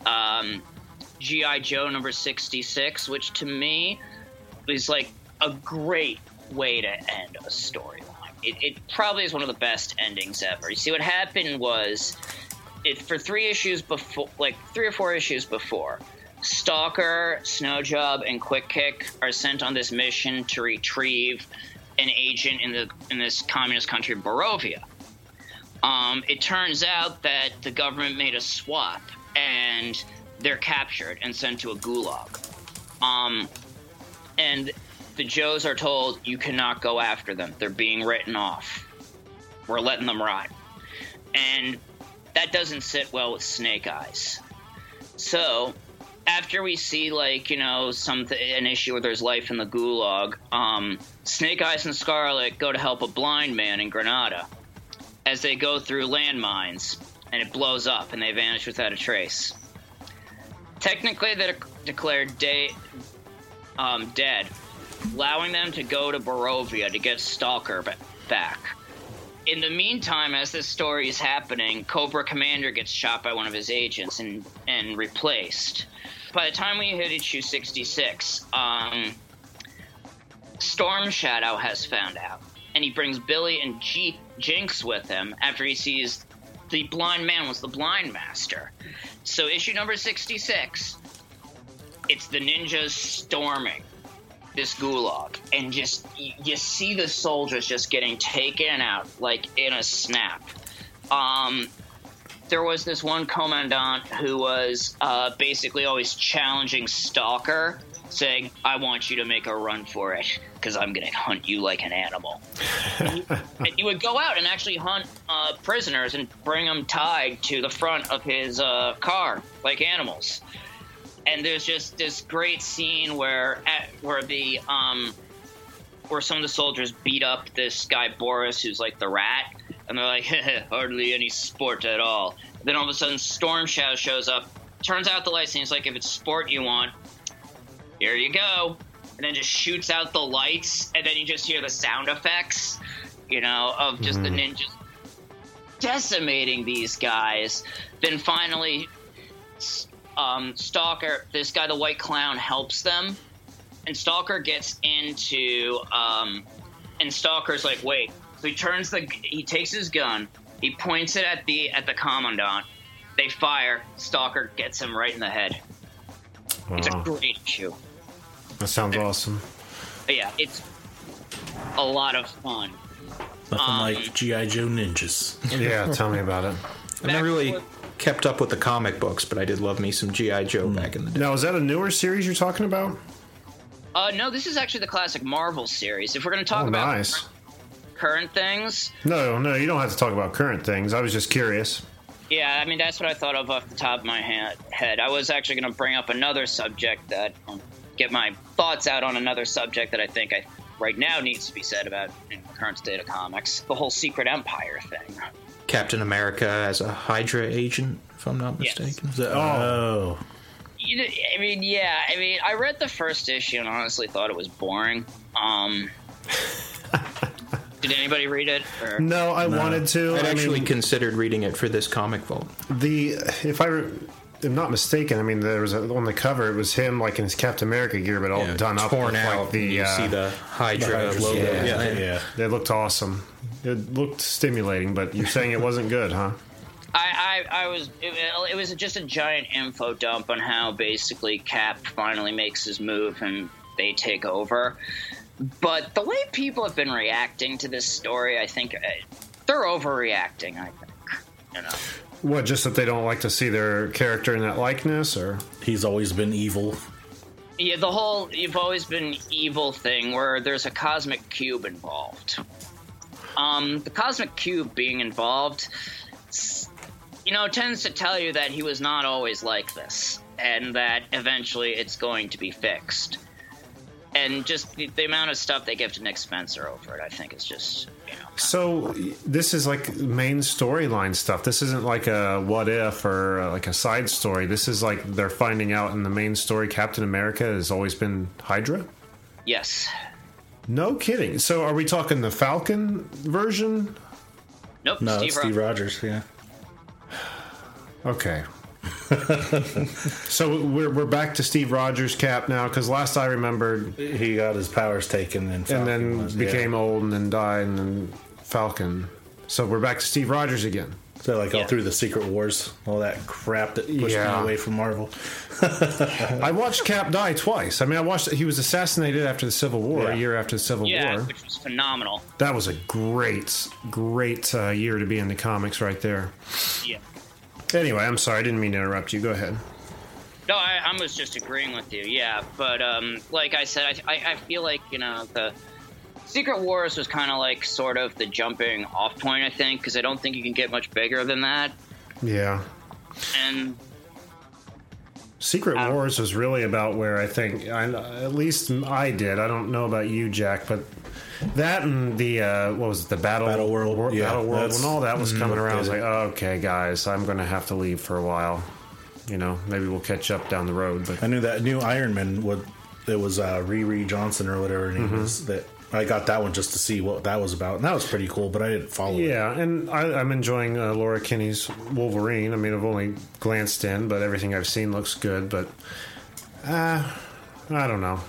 um, GI Joe number sixty-six, which to me is like a great way to end a storyline. It, it probably is one of the best endings ever. You see, what happened was, it for three issues before, like three or four issues before, Stalker, Snowjob, and Quick Kick are sent on this mission to retrieve an agent in the in this communist country, Borovia. Um, it turns out that the government made a swap, and they're captured and sent to a gulag. Um, and the Joes are told you cannot go after them; they're being written off. We're letting them rot, and that doesn't sit well with Snake Eyes. So after we see like you know some an issue where there's life in the gulag, um, Snake Eyes and Scarlett go to help a blind man in Granada as they go through landmines, and it blows up, and they vanish without a trace. Technically, they're declared de- um, dead, allowing them to go to Borovia to get Stalker ba- back. In the meantime, as this story is happening, Cobra Commander gets shot by one of his agents and, and replaced. By the time we hit issue 66, um, Storm Shadow has found out, and he brings Billy and G- Jinx with him after he sees the blind man was the blind master. So, issue number 66, it's the ninjas storming this gulag, and just you, you see the soldiers just getting taken out like in a snap. Um, there was this one commandant who was uh, basically always challenging Stalker, saying, "I want you to make a run for it because I'm going to hunt you like an animal." and, he, and would go out and actually hunt uh, prisoners and bring them tied to the front of his uh, car like animals. And there's just this great scene where at, where the um, where some of the soldiers beat up this guy Boris, who's like the rat, and they're like, hardly any sport at all. Then all of a sudden, Storm Shadow shows up, turns out the lights, and he's like, if it's sport you want, here you go. And then just shoots out the lights, and then you just hear the sound effects, you know, of just the ninjas decimating these guys. Then finally, um, Stalker, this guy, the White Clown, helps them, and Stalker gets into, um, and Stalker's like, wait. So he turns the, he takes his gun, he points it at the at the commandant. They fire. Stalker gets him right in the head. It's a great issue. That sounds awesome. But yeah, it's a lot of fun. Nothing Um, like G.I. Joe ninjas. Yeah, tell me about it. I never really kept up with the comic books, but I did love me some GI Joe back in the day. Now, is that a newer series you're talking about? Uh, no, this is actually the classic Marvel series. If we're going to talk Oh, about nice. current things, No, no, you don't have to talk about current things. I was just curious. yeah, I mean that's what I thought of off the top of my ha- head. I was actually going to bring up another subject that um, get my thoughts out on another subject that I think I right now needs to be said about in the current state of comics, the whole Secret Empire thing. Captain America as a Hydra agent, if I'm not Yes. mistaken. Oh. You know, I mean, yeah, I mean, I read the first issue and honestly thought it was boring. Um, did anybody read it? Or? No, I wanted to. I'd I actually mean, considered reading it for this comic vault. the if I re- am not mistaken, I mean, there was a, on the cover. It was him like in his Captain America gear, but all Yeah, done up, torn with, out. Like the you uh, see the Hydra, Hydra logo. yeah, Yeah, yeah. They looked awesome. It looked stimulating, but you're saying it wasn't good, huh? I, I, I was it, it was just a giant info dump on how basically Cap finally makes his move and they take over. But the way people have been reacting to this story, I think uh, they're overreacting. I think you know. What? Just that they don't like to see their character in that likeness, or He's always been evil. Yeah, the whole you've always been evil thing where there's a cosmic cube involved. Um, the cosmic cube being involved, you know, tends to tell you that he was not always like this, and that eventually it's going to be fixed. And just the, the amount of stuff they give to Nick Spencer over it, I think, is just you know. So? This is like main storyline stuff. This isn't like a what if or uh, like a side story. This is like they're finding out in the main story. Captain America has always been Hydra. Yes. No kidding. So are we talking the Falcon version? Nope. No, Steve, Steve, Rogers. Rogers. Yeah. Okay. so we're we're back to Steve Rogers cap now because last I remembered, He got his powers taken and, and then was- yeah. became old and then died and then Falcon. So we're back to Steve Rogers again. So like all through the Secret Wars, all that crap that pushed Yeah. me away from Marvel. I watched Cap die twice. I mean, I watched he was assassinated after the Civil War, a year after the Civil Yeah, War. which was phenomenal. That was a great, great uh, year to be in the comics, right there. Yeah. Anyway, I'm sorry, I didn't mean to interrupt you. Go ahead. No, I, I was just agreeing with you. Yeah, but um, like I said, I, I, I feel like you know the Secret Wars was kind of like sort of the jumping off point. I think because I don't think you can get much bigger than that. Yeah. And Secret Um, Wars was really about where I think, I, at least I did. I don't know about you, Jack, but that and the uh, what was it, the Battle Battle World, War- yeah, Battle World, that's- when all that was coming around, I was like, oh, okay, guys, I'm going to have to leave for a while. You know, maybe we'll catch up down the road. But I knew that new Iron Man would it was uh, Riri Johnson or whatever her name Mm-hmm. is that I got that one just to see what that was about and that was pretty cool but I didn't follow it. yeah, and I, I'm enjoying uh, Laura Kinney's Wolverine. I mean, I've only glanced in, but everything I've seen looks good. But uh, I don't know.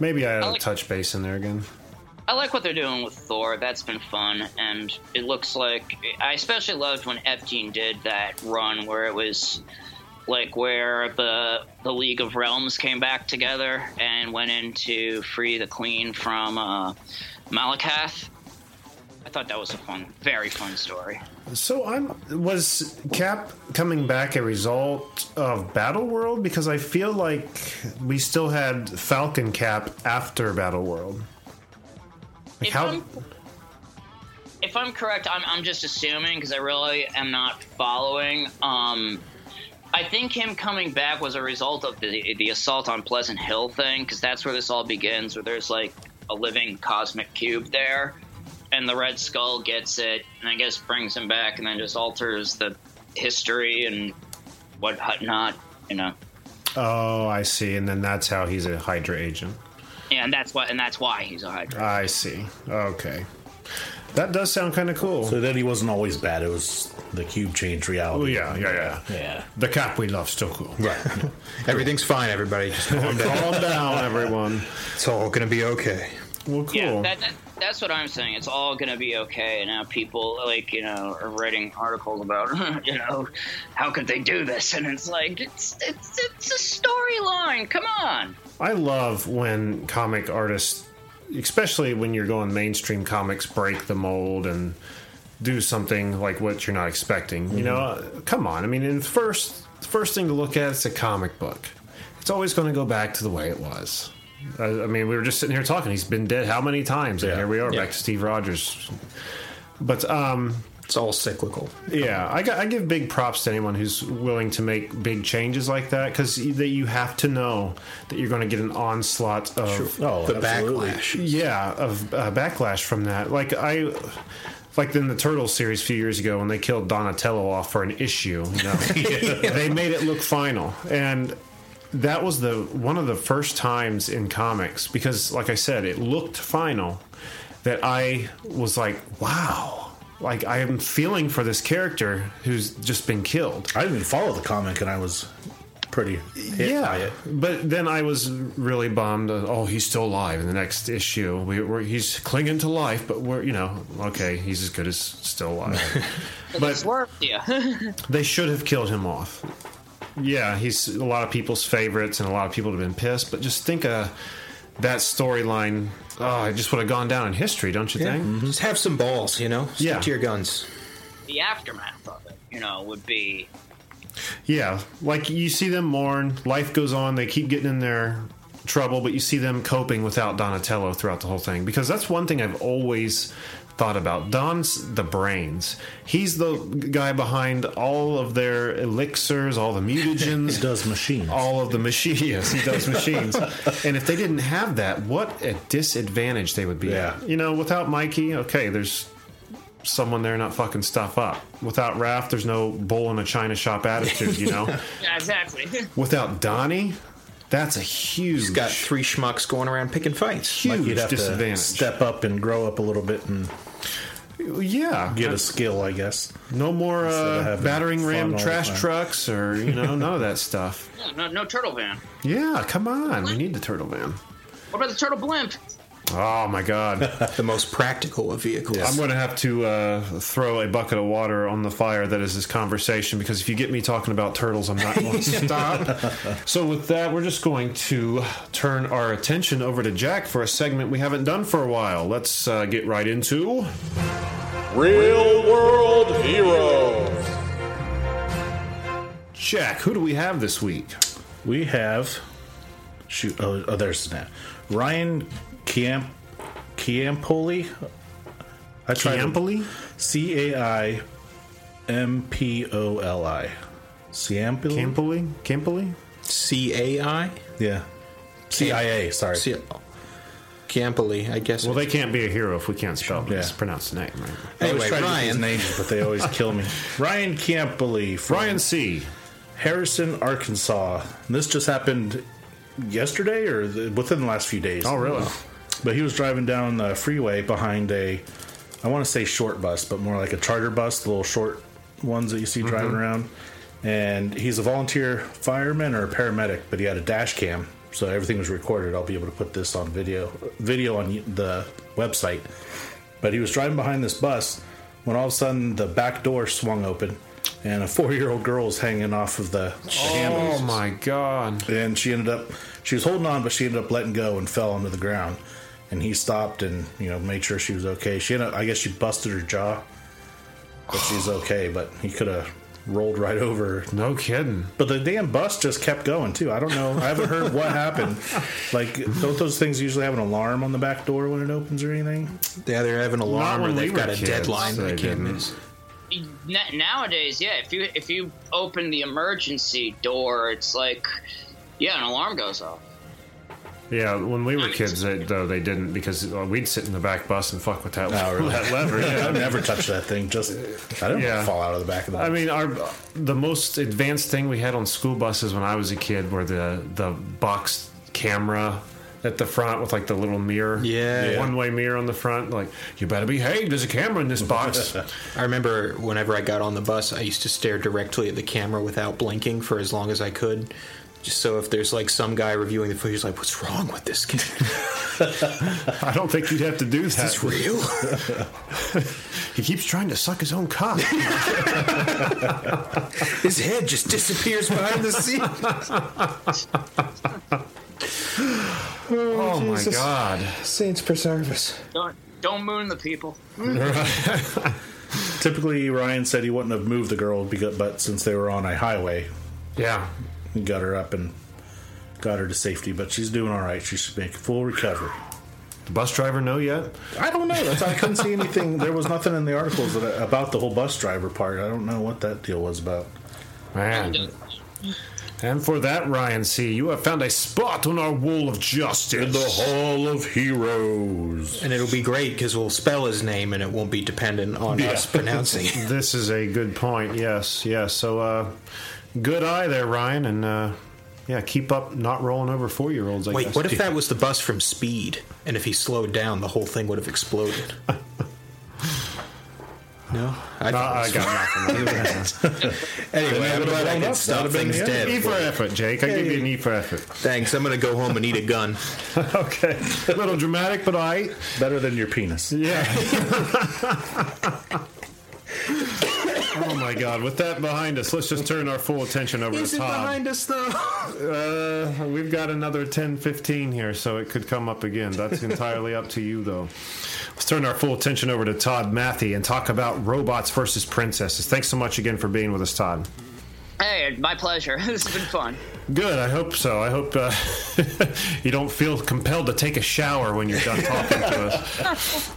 Maybe I ought to touch base in there again. I like what they're doing with Thor. That's been fun, and it looks like I especially loved when Epstein did that run where it was like where the the League of Realms came back together and went in to free the Queen from uh, Malekith. I thought that was a fun, very fun story. So I'm was Cap coming back a result of Battle World because I feel like we still had Falcon Cap after Battle World. Like If how? I'm, if I'm correct, I'm, I'm just assuming because I really am not following. Um, I think him coming back was a result of the the assault on Pleasant Hill thing because that's where this all begins. Where there's like a living cosmic cube there, and the Red Skull gets it, and I guess brings him back, and then just alters the history and what not, you know. Oh, I see. And then that's how he's a Hydra agent. Yeah, and that's what, and that's why he's a Hydra. I see. Okay, that does sound kind of cool. So then he wasn't always bad. It was the cube changed reality. oh yeah, yeah, yeah. Yeah. The Cap we love still cool. Right. Everything's fine, everybody. Just calm down. Calm down, everyone. It's all going to be okay. Well, cool. Yeah, that, that, that's what I'm saying. It's all going to be okay. And now people, like, you know, are writing articles about, you know, how could they do this? And it's like, it's it's, it's a storyline. Come on. I love when comic artists, especially when you're going mainstream comics, break the mold and do something like what you're not expecting. You know, uh, come on. I mean, in first, the first thing to look at is a comic book. It's always going to go back to the way it was. I, I mean, we were just sitting here talking. He's been dead how many times? And here we are Yeah. back to Steve Rogers. But um, It's all cyclical. yeah, I, I give big props to anyone who's willing to make big changes like that because that you have to know that you're going to get an onslaught of Oh, The absolutely. backlash. yeah of uh, backlash from that. Like I. Like in the Turtles series a few years ago when they killed Donatello off for an issue, you know, they made it look final, and that was the one of the first times in comics because, like I said, it looked final. That I was like, wow, like I am feeling for this character who's just been killed. I didn't even follow the comic and I was pretty hit yeah, by it. but then I was really bummed. uh, Oh, he's still alive in the next issue. We, we're, he's clinging to life, but we're you know okay, he's as good as still alive. but Swerve, yeah. they should have killed him off. Yeah, he's a lot of people's favorites, and a lot of people have been pissed. But just think of that storyline. Oh, it just would have gone down in history, don't you Yeah. think? Mm-hmm. Just have some balls, you know? Stick Yeah. to your guns. the aftermath of it, you know, would be Yeah, like you see them mourn, life goes on, they keep getting in their trouble, but you see them coping without Donatello throughout the whole thing. Because that's one thing I've always thought about. Don's the brains. He's the guy behind all of their elixirs, all the mutagens. He mutagens. does machines. all of the machines. Yes, he does machines. and if they didn't have that, what a disadvantage they would be. Yeah. at. You know, without Mikey, okay, there's someone there not fucking stuff up. Without Raph, there's no bull in a china shop attitude, you know? yeah, exactly. without Donnie, that's a huge, He's got three schmucks going around picking fights. huge like you'd have to disadvantage. step up and grow up a little bit and yeah. get a skill, I guess. no more uh, battering ram trash trucks or, you know, none of that stuff. Yeah, no, no turtle van. Yeah, come on. We need the turtle van. What about the turtle blimp? Oh, my God. The most practical of vehicles. I'm going to have to uh, throw a bucket of water on the fire that is this conversation because if you get me talking about turtles, I'm not going to stop. So, with that, we're just going to turn our attention over to Jack for a segment we haven't done for a while. Let's uh, get right into. Real World Heroes. Jack, who do we have this week? We have shoot. Oh, oh there's that. Ryan Camp Ciampoli. I tried Campoli? C A I M P O L I. Ciampoli. Campoli? Campoli? C A I? Yeah. C I A. Sorry. C- Campoli, I guess. Well, they can't be a hero if we can't spell Yeah. pronounce the name, right? I always Anyway, try Ryan. these names, but they always kill me. Ryan Campoli from Ryan C. Harrison, Arkansas. And this just happened yesterday or the, within the last few days. Oh, really? But he was driving down the freeway behind a, I want to say short bus, but more like a charter bus, the little short ones that you see driving mm-hmm. around. And he's a volunteer fireman or a paramedic, but he had a dash cam, so everything was recorded. I'll be able to put this on video, video on the website. But he was driving behind this bus when all of a sudden the back door swung open, and a four-year-old girl was hanging off of the, the handles Oh, my God. and she ended up she was holding on but she ended up letting go and fell onto the ground and he stopped and you know made sure she was okay she ended up, i guess she busted her jaw but she's okay but he could have rolled right over. No kidding. but the damn bus just kept going too i don't know i haven't heard what happened like don't those things usually have an alarm on the back door when it opens or anything Yeah, they have an alarm or when they've were got a kids, deadline they they can't miss. Nowadays, yeah, if you if you open the emergency door, it's like, yeah, an alarm goes off. Yeah, when we were kids, they, though they didn't because uh, we'd sit in the back bus and fuck with that, Oh, really? that lever. Yeah. i've never touched that thing just i don't Yeah. fall out of the back of the Bus. I mean, our the most advanced thing we had on school buses when I was a kid were the the box camera at the front with like the little mirror, Yeah. Yeah. one way mirror on the front. Like, you better behave. There's a camera in this box. I remember whenever I got on the bus, I used to stare directly at the camera without blinking for as long as I could. Just so if there's like some guy reviewing the footage, like, what's wrong with this kid? I don't think you'd have to do that. Is this real? He keeps trying to suck his own cock. His head just disappears behind the seat. oh, oh my god! Saints preserve us. Don't don't moon the people. typically ryan said he wouldn't have moved the girl because, but since they were on a highway Yeah, He got her up and got her to safety, but she's doing all right. She should make a full recovery. the bus driver know yet? I don't know. That's, I couldn't see anything. There was nothing in the articles that, about the whole bus driver part. I don't know what that deal was about. Man. And for that, Ryan C., you have found a spot on our wall of justice. In the Hall of Heroes. And it'll be great because we'll spell his name and it won't be dependent on us pronouncing it. This is a good point. Yes, yes. So, uh, good eye there, Ryan, and uh, yeah, keep up not rolling over four year olds. Wait, guess. what if that was the bus from Speed? And if he slowed down, the whole thing would have exploded. No, I, No, I got nothing. Anyway, I'm glad I can stop That'd have been things dead. E for effort, Jake. I give you an E for effort. Thanks. I'm going to go home and eat a gun. okay. A little dramatic, but I. Better than your penis. Yeah. Oh my God! With that behind us, let's just turn our full attention over Is to it Todd. behind us though? Uh, we've got another 10, 15 here, so it could come up again. That's entirely up to you, though. Let's turn our full attention over to Todd Matthy and talk about robots versus princesses. Thanks so much again for being with us, Todd. Hey, my pleasure. this has been fun. Good. I hope so. I hope uh, you don't feel compelled to take a shower when you're done talking to us.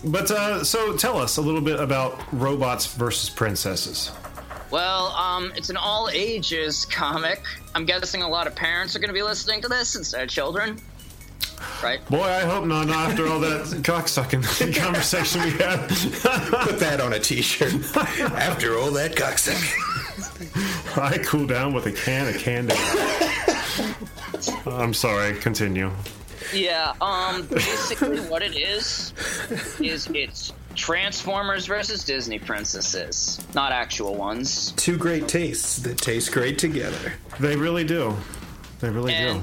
but uh, so, tell us a little bit about robots versus princesses. Well, um, it's an all ages comic. I'm guessing a lot of parents are going to be listening to this instead of children. Right? Boy, I hope not. Not after all that cocksucking conversation we had. Put that on a T-shirt. After all that cocksucking. I cool down with a can of candy. I'm sorry. Continue. Yeah, um, basically what it is, is it's Transformers versus Disney princesses, not actual ones. Two great tastes that taste great together. They really do. They really And,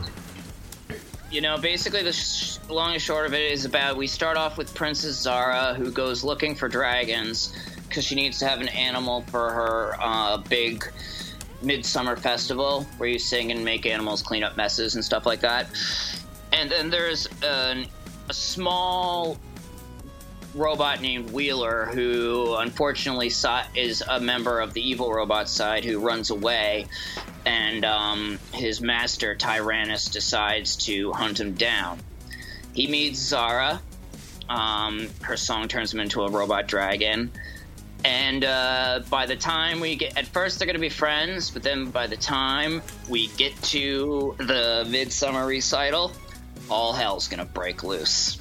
do. you know, basically the sh- long and short of it is about we start off with Princess Zara, who goes looking for dragons because she needs to have an animal for her uh, big midsummer festival where you sing and make animals clean up messes and stuff like that. And then there's an, a small robot named Wheeler who unfortunately is a member of the evil robot side who runs away and um, his master Tyrannus decides to hunt him down. He meets Zara. Um, her song turns him into a robot dragon. And uh, by the time we get, at first they're going to be friends, but then by the time we get to the midsummer recital, all hell's going to break loose.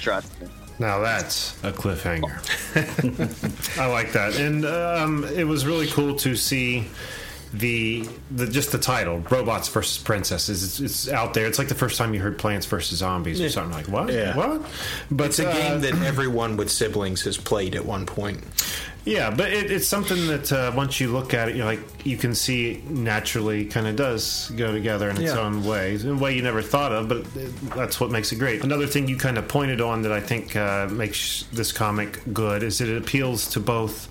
Trust me. Now that's a cliffhanger. I like that, and um, it was really cool to see the the just the title robots versus princesses it's, it's out there it's like the first time you heard plants versus zombies or something like what Yeah. what but It's a uh, game that everyone with siblings has played at one point. Yeah, but it, it's something that uh, once you look at it, you're like you can see it naturally kind of does go together in its Yeah. own way, in a way you never thought of. But it, that's what makes it great. Another thing you kind of pointed on that I think uh, makes this comic good is that it appeals to both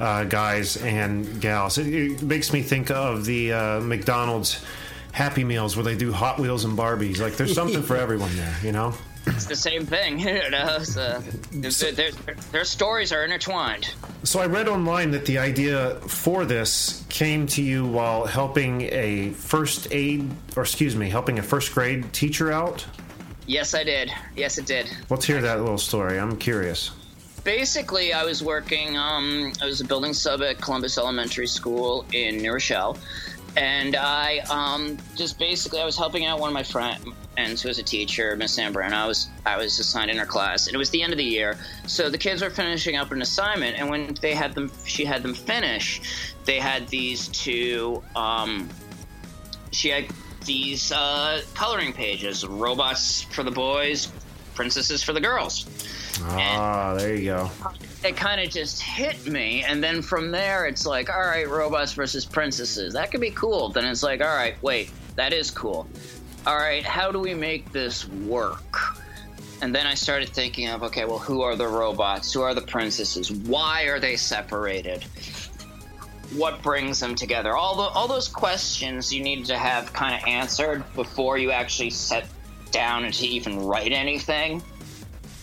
uh, guys and gals. It, it makes me think of the uh, McDonald's Happy Meals where they do Hot Wheels and Barbies. Like there's something for everyone there, you know. It's the same thing, you know. So, their, their, their stories are intertwined. So I read online that the idea for this came to you while helping a first aid, or excuse me, helping a first grade teacher out. Yes, I did. Yes, it did. Let's hear that little story. I'm curious. Basically i was working um, i was a building sub at columbus elementary school in new rochelle and i um, just basically i was helping out one of my friends who was a teacher miss Zambrano. i was i was assigned in her class and it was the end of the year so the kids were finishing up an assignment and when they had them she had them finish they had these two um, she had these uh, coloring pages robots for the boys princesses for the girls Ah, there you go. it kind of just hit me and then from there it's like all right robots versus princesses. That could be cool then it's like all right wait that is cool. All right how do we make this work? And then i started thinking of okay well who are the robots? Who are the princesses? Why are they separated? What brings them together? All the all those questions you need to have kind of answered before you actually set down and to even write anything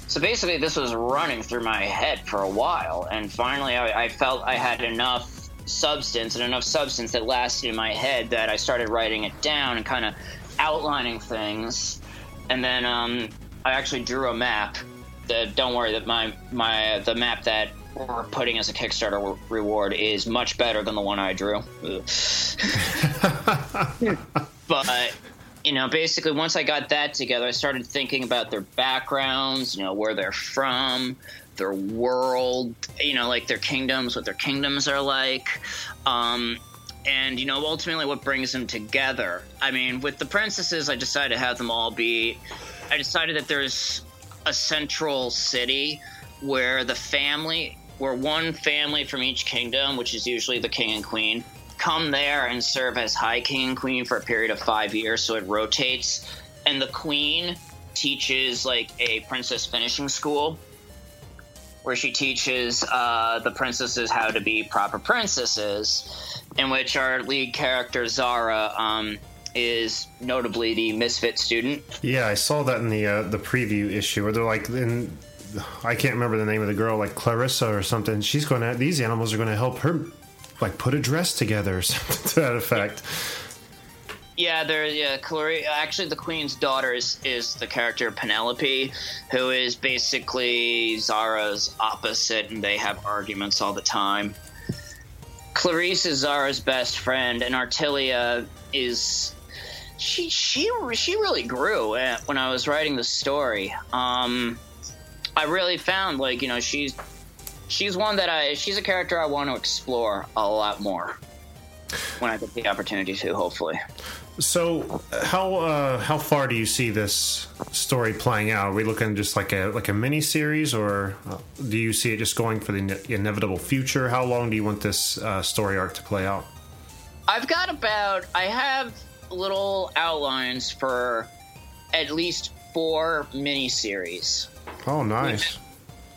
so basically, this was running through my head for a while, and finally, I, I felt I had enough substance and enough substance that lasted in my head that I started writing it down and kind of outlining things. And then um, I actually drew a map. The, don't worry, that my my the map that we're putting as a Kickstarter reward is much better than the one I drew. but you know, basically, once I got that together, I started thinking about their backgrounds, you know, where they're from, their world, you know, like their kingdoms, what their kingdoms are like. Um, and, you know, ultimately what brings them together. I mean, with the princesses, I decided to have them all be. I decided that there's a central city where the family where one family from each kingdom, which is usually the king and queen, come there and serve as high king and queen for a period of five years. So it rotates, and the queen teaches like a princess finishing school where she teaches uh, the princesses how to be proper princesses, in which our lead character Zara um, is notably the misfit student. Yeah, I saw that in the uh, the preview issue where they're like in I can't remember the name of the girl, like Clarissa or something. She's going to these animals are going to help her like put a dress together or something to that effect. Yeah, there. Yeah, Clary. Actually, the queen's daughter is, is the character Penelope, who is basically Zara's opposite, and they have arguments all the time. Clarice is Zara's best friend, and Artilia is she she she really grew uh, when I was writing the story. Um, I really found like you know she's she's one that I she's a character I want to explore a lot more when I get the opportunity to. Hopefully. So, how uh, how far do you see this story playing out? Are we looking just like a like a mini series, or uh, do you see it just going for the ine- inevitable future? How long do you want this uh, story arc to play out? I've got about I have little outlines for at least four miniseries. Oh, nice.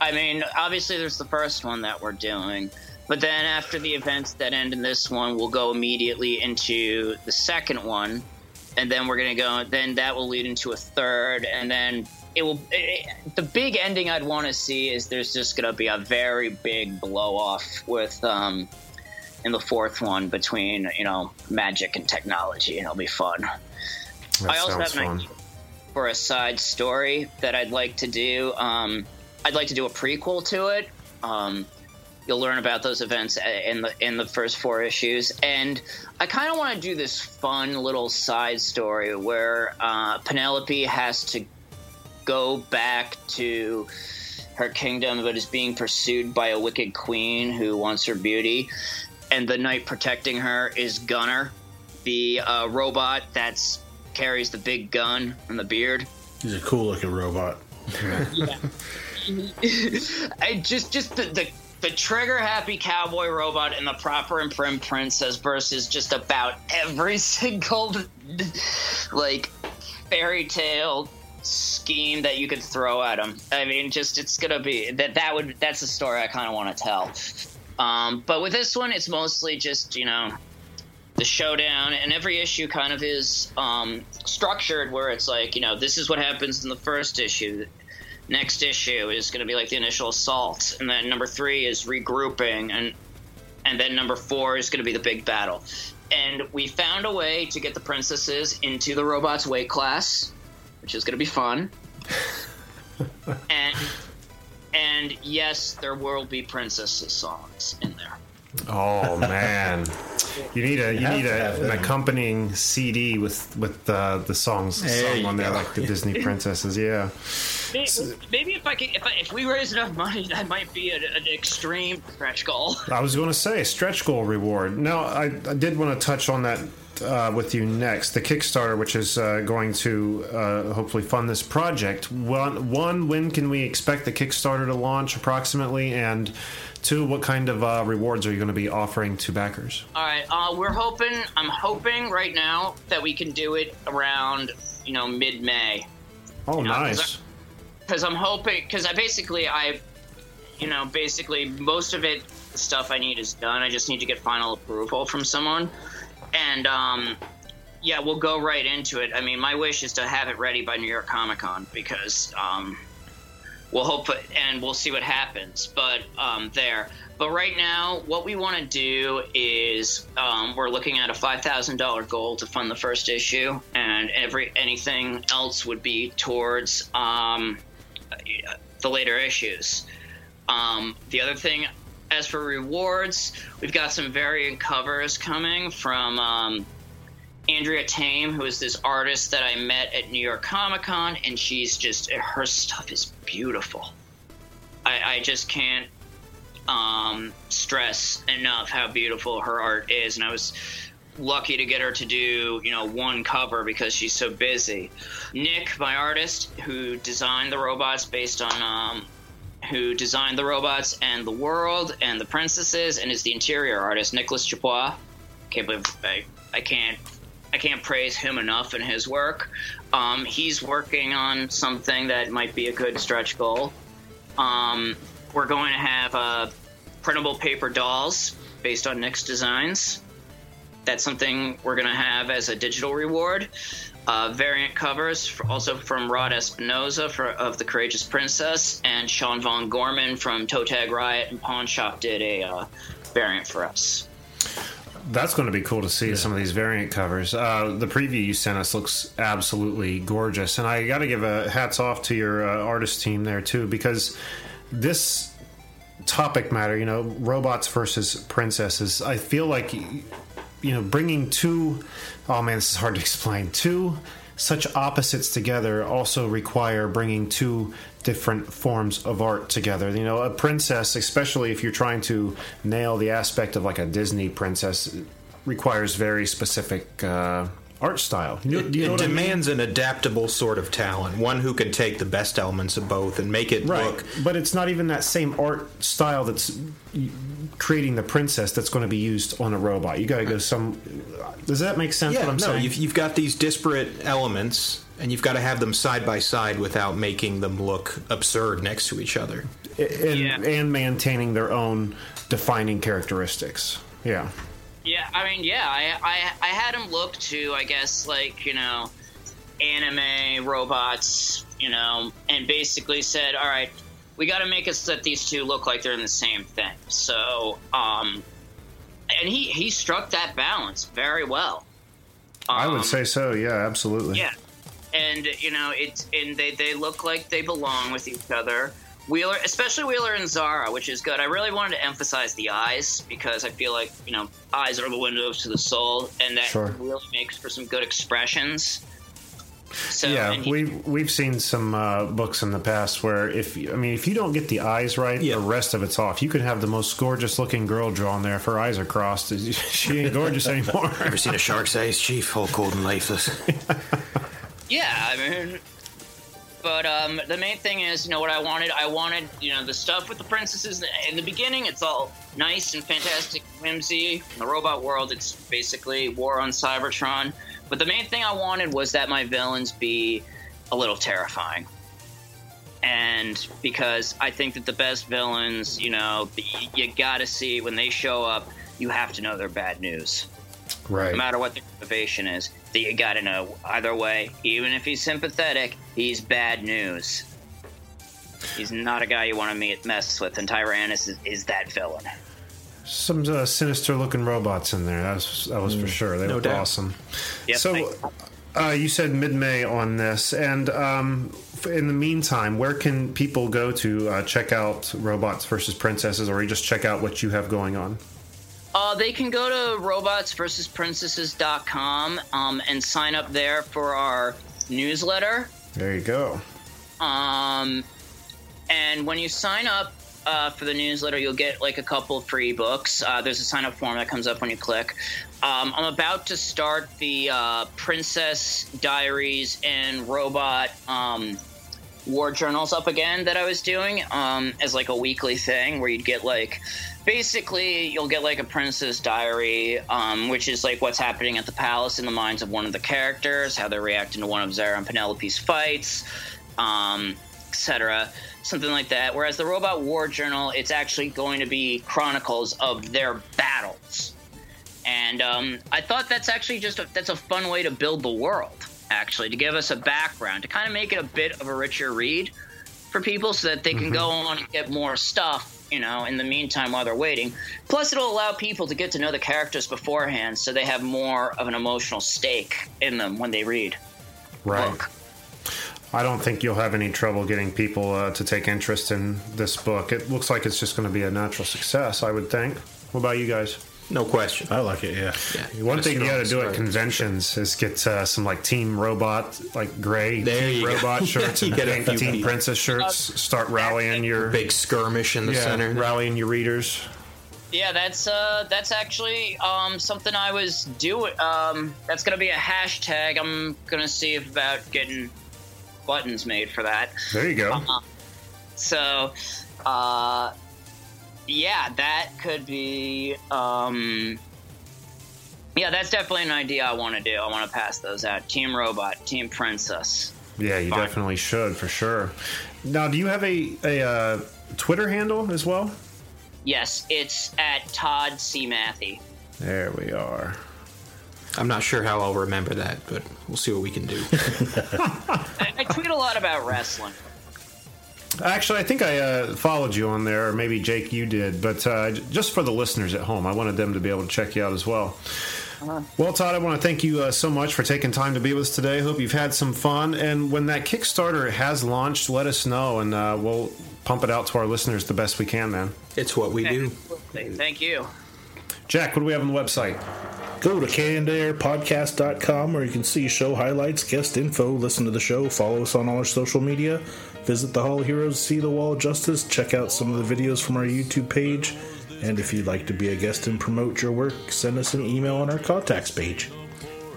I mean, obviously, there's the first one that we're doing, but then after the events that end in this one, we'll go immediately into the second one, and then we're gonna go. Then that will lead into a third, and then it will. It, the big ending I'd want to see is there's just gonna be a very big blow off with um, in the fourth one between you know magic and technology, and it'll be fun. That I also have an fun. idea for a side story that I'd like to do. Um, I'd like to do a prequel to it. Um, you'll learn about those events in the in the first four issues, and I kind of want to do this fun little side story where uh, Penelope has to go back to her kingdom, but is being pursued by a wicked queen who wants her beauty, and the knight protecting her is Gunner, the uh, robot that's carries the big gun and the beard. He's a cool looking robot. I just just the, the the trigger happy cowboy robot and the proper and prim princess versus just about every single like fairy tale scheme that you could throw at him. I mean, just it's gonna be that that would that's the story I kind of want to tell. Um, but with this one, it's mostly just you know the showdown, and every issue kind of is um, structured where it's like you know this is what happens in the first issue. Next issue is going to be like the initial assault, and then number three is regrouping, and and then number four is going to be the big battle. And we found a way to get the princesses into the robots' weight class, which is going to be fun. and and yes, there will be princesses songs in there. Oh man, you need a you have need a, an accompanying CD with with uh, the songs There sung on there, like the Disney princesses. Yeah. Maybe, maybe if I can, if, I, if we raise enough money, that might be an, an extreme stretch goal. I was going to say stretch goal reward. Now, I, I did want to touch on that uh, with you next. The Kickstarter, which is uh, going to uh, hopefully fund this project. One, one, when can we expect the Kickstarter to launch approximately? And two, what kind of uh, rewards are you going to be offering to backers? All right, uh, we're hoping. I'm hoping right now that we can do it around, you know, mid-May. Oh, Yeah, 'cause nice. because I'm hoping because I basically I, you know, basically most of it the stuff I need is done. I just need to get final approval from someone, and um, yeah, we'll go right into it. I mean, my wish is to have it ready by New York Comic Con because um, we'll hope and we'll see what happens. But um, there. But right now, what we want to do is um, we're looking at a five thousand dollar goal to fund the first issue, and every anything else would be towards um, the later issues. Um, the other thing, as for rewards, we've got some variant covers coming from um, Andrea Tame, who is this artist that I met at New York Comic Con, and she's just her stuff is beautiful. I, I just can't um, stress enough how beautiful her art is, and I was lucky to get her to do you know one cover because she's so busy. Nick, my artist, who designed the robots based on um, who designed the robots and the world and the princesses, and is the interior artist, Nicholas Chapois. Can't believe I, I can't I can't praise him enough in his work. Um, he's working on something that might be a good stretch goal. Um, we're going to have uh, printable paper dolls based on Nick's designs. That's something we're going to have as a digital reward. Uh, variant covers for, also from Rod Espinosa for, of The Courageous Princess, and Sean Von Gorman from Toe Tag Riot and Pawn Shop did a uh, variant for us. That's going to be cool to see some of these variant covers. Uh, the preview you sent us looks absolutely gorgeous, and I got to give a hats off to your uh, artist team there too, because this topic matter, you know, robots versus princesses. I feel like you know, bringing two oh man, this is hard to explain. Two such opposites together also require bringing two different forms of art together. You know, a princess, especially if you're trying to nail the aspect of like a Disney princess, requires very specific uh, art style. You know, It, you know it what I mean? demands an adaptable sort of talent, one who can take the best elements of both and make it Right, look. but it's not even that same art style that's creating the princess that's going to be used on a robot. You got to go some. Does that make sense? Yeah, what I'm no, saying? you've, you've got these disparate elements, and you've got to have them side by side without making them look absurd next to each other. and, Yeah. and maintaining their own defining characteristics. Yeah. Yeah, I mean, yeah, I, I, I had him look to, I guess, like, you know, anime robots, you know, and basically said, all right, we got to make it so that these two look like they're in the same thing. So, um, and he, he struck that balance very well. I would Um, say so. Yeah, absolutely. Yeah, and you know it's and they they look like they belong with each other. Wheeler, especially Wheeler and Zara, which is good. I really wanted to emphasize the eyes because I feel like you know eyes are the windows to the soul, and that Sure. really makes for some good expressions. So yeah, he- we've we've seen some uh, books in the past where if I mean if you don't get the eyes right, Yeah. the rest of it's off. You could have the most gorgeous looking girl drawn there. If her eyes are crossed, she ain't gorgeous anymore. Ever seen a shark's eyes, Chief? All cold and lifeless. Yeah, I mean, but um, the main thing is, you know, what I wanted. I wanted, you know, the stuff with the princesses in the beginning. It's all nice and fantastic, whimsy. In the robot world, it's basically war on Cybertron. But the main thing I wanted was that my villains be a little terrifying. And because I think that the best villains, you know, you gotta see when they show up, you have to know they're bad news right. no matter what the motivation is, that you gotta know either way. Even if he's sympathetic, he's bad news. He's not a guy you want to meet, mess with, and Tyrannus is, is that villain. Some uh, sinister looking robots in there. That was that was for sure. They no look doubt. awesome. Yep, so. Uh, you said mid May on this, and um, in the meantime, where can people go to uh, check out Robots versus Princesses, or you just check out what you have going on? Uh, they can go to robotsversusprincesses.com um, and sign up there for our newsletter. There you go. Um, and when you sign up uh, for the newsletter, you'll get like a couple free books. Uh, there's a sign up form that comes up when you click. Um, I'm about to start the uh, Princess Diaries and Robot um, War Journals up again that I was doing um, as like a weekly thing where you'd get like basically you'll get like a princess diary um, which is like what's happening at the palace in the minds of one of the characters how they're reacting to one of zara and penelope's fights um, etc something like that. Whereas the robot war journal it's actually going to be chronicles of their battles. And um, i thought that's actually just a, that's a fun way to build the world actually to give us a background to kind of make it a bit of a richer read for people so that they can go on and get more stuff you know in the meantime while they're waiting plus it'll allow people to get to know the characters beforehand so they have more of an emotional stake in them when they read Right. book. I don't think you'll have any trouble getting people uh, to take interest in this book. It looks like it's just going to be a natural success, I would think. What about you guys? No question. I like it. Yeah. One thing you got to do at conventions is get uh, some like Team Robot, like gray There Team you go. Robot shirts You and get a pink few Team people. Princess shirts. Start rallying your Big skirmish in the yeah, center. rallying your readers. Yeah, that's uh, that's actually um, something I was doing. Um, that's gonna be a hashtag. I'm gonna see about getting buttons made for that. There you go. Uh, so, Uh, yeah, that could be. Um, yeah, that's definitely an idea I want to do. I want to pass those out. Team Robot, Team Princess. Yeah, you Fine. definitely should for sure. Now, do you have a a uh, Twitter handle as well? Yes, it's at Todd C. Matthy. There we are. I'm not sure how I'll remember that, but we'll see what we can do. I, I tweet a lot about wrestling. Actually, I think I uh, followed you on there, or maybe Jake, you did. But uh, just for the listeners at home, I wanted them to be able to check you out as well. Well, Todd, I want to thank you uh, so much for taking time to be with us today. Hope you've had some fun. And when that Kickstarter has launched, let us know, and uh, we'll pump it out to our listeners the best we can, man. it's what we do. Thank you. Jack, what do we have on the website? Go to cannedairpodcast.com where you can see show highlights, guest info, listen to the show, follow us on all our social media, visit the Hall of Heroes, see the Wall of Justice, check out some of the videos from our YouTube page, and if you'd like to be a guest and promote your work, send us an email on our contacts page.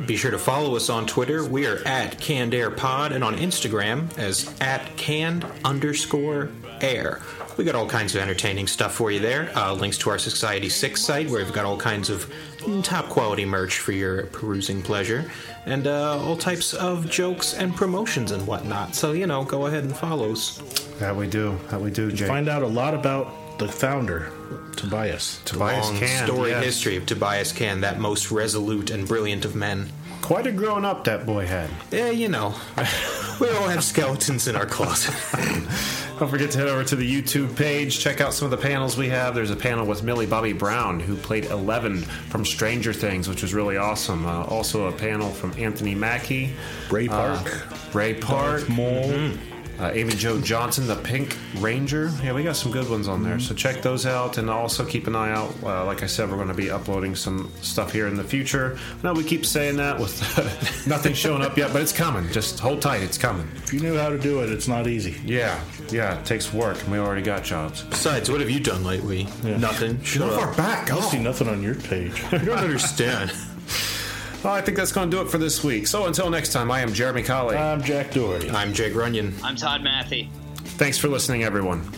Be sure to follow us on Twitter. We are at Canned Pod and on Instagram as at canned underscore air. We got all kinds of entertaining stuff for you there. Uh, links to our Society 6 site where we've got all kinds of top quality merch for your perusing pleasure and uh, all types of jokes and promotions and whatnot. So, you know, go ahead and follow us. That we do. That we do, Jake. Find out a lot about the founder, Tobias. Tobias Long Can, story yes. history of Tobias Can, that most resolute and brilliant of men. Quite a grown up that boy had. Yeah, you know, we all have skeletons in our closet. Don't forget to head over to the YouTube page. Check out some of the panels we have. There's a panel with Millie Bobby Brown, who played Eleven from Stranger Things, which was really awesome. Uh, also, a panel from Anthony Mackie, Ray uh, Park. Ray Park, Darth Maul. Mhm. Uh, Amy Jo Johnson, the Pink Ranger. Yeah, we got some good ones on there. So check those out, and also keep an eye out. Uh, like I said, we're going to be uploading some stuff here in the future. Now we keep saying that with nothing showing up yet, but it's coming. Just hold tight, it's coming. If you knew how to do it, it's not easy. Yeah, yeah, it takes work, and we already got jobs. Besides, what have you done lately? Nothing. Shut Move up. our back. I Oh. see nothing on your page. You don't understand. Well, I think that's going to do it for this week. So until next time, I am Jeremy Colley. I'm Jack Doherty. I'm Jake Runyon. I'm Todd Matthy. Thanks for listening, everyone.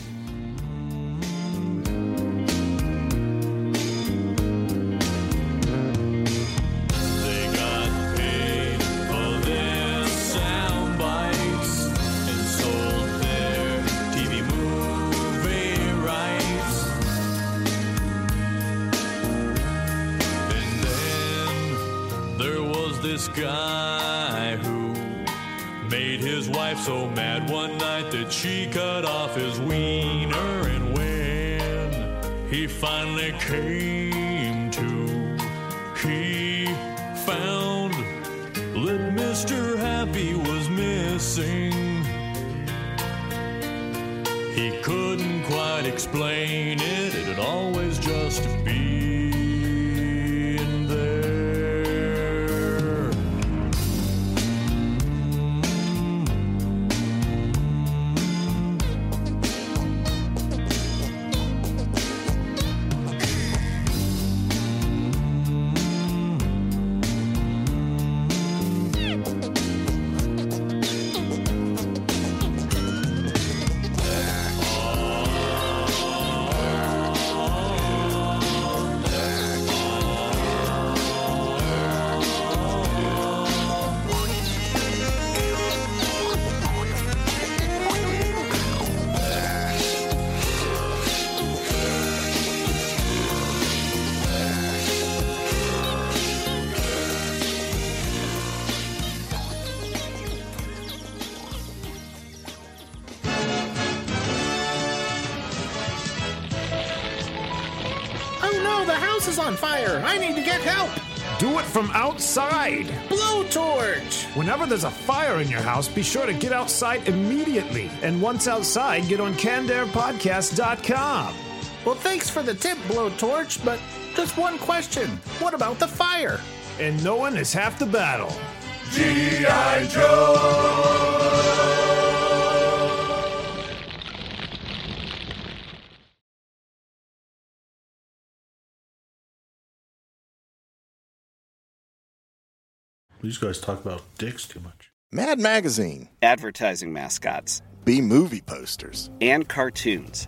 On fire! I need to get help! Do it from outside. Blowtorch! Whenever there's a fire in your house, be sure to get outside immediately. And once outside, get on CannedAirPodcast.com. Well, thanks for the tip, Blowtorch, but just one question. What about the fire? And knowing is half the battle. G.I. Joe! These guys talk about dicks too much. Mad Magazine, advertising mascots, B movie posters, and cartoons.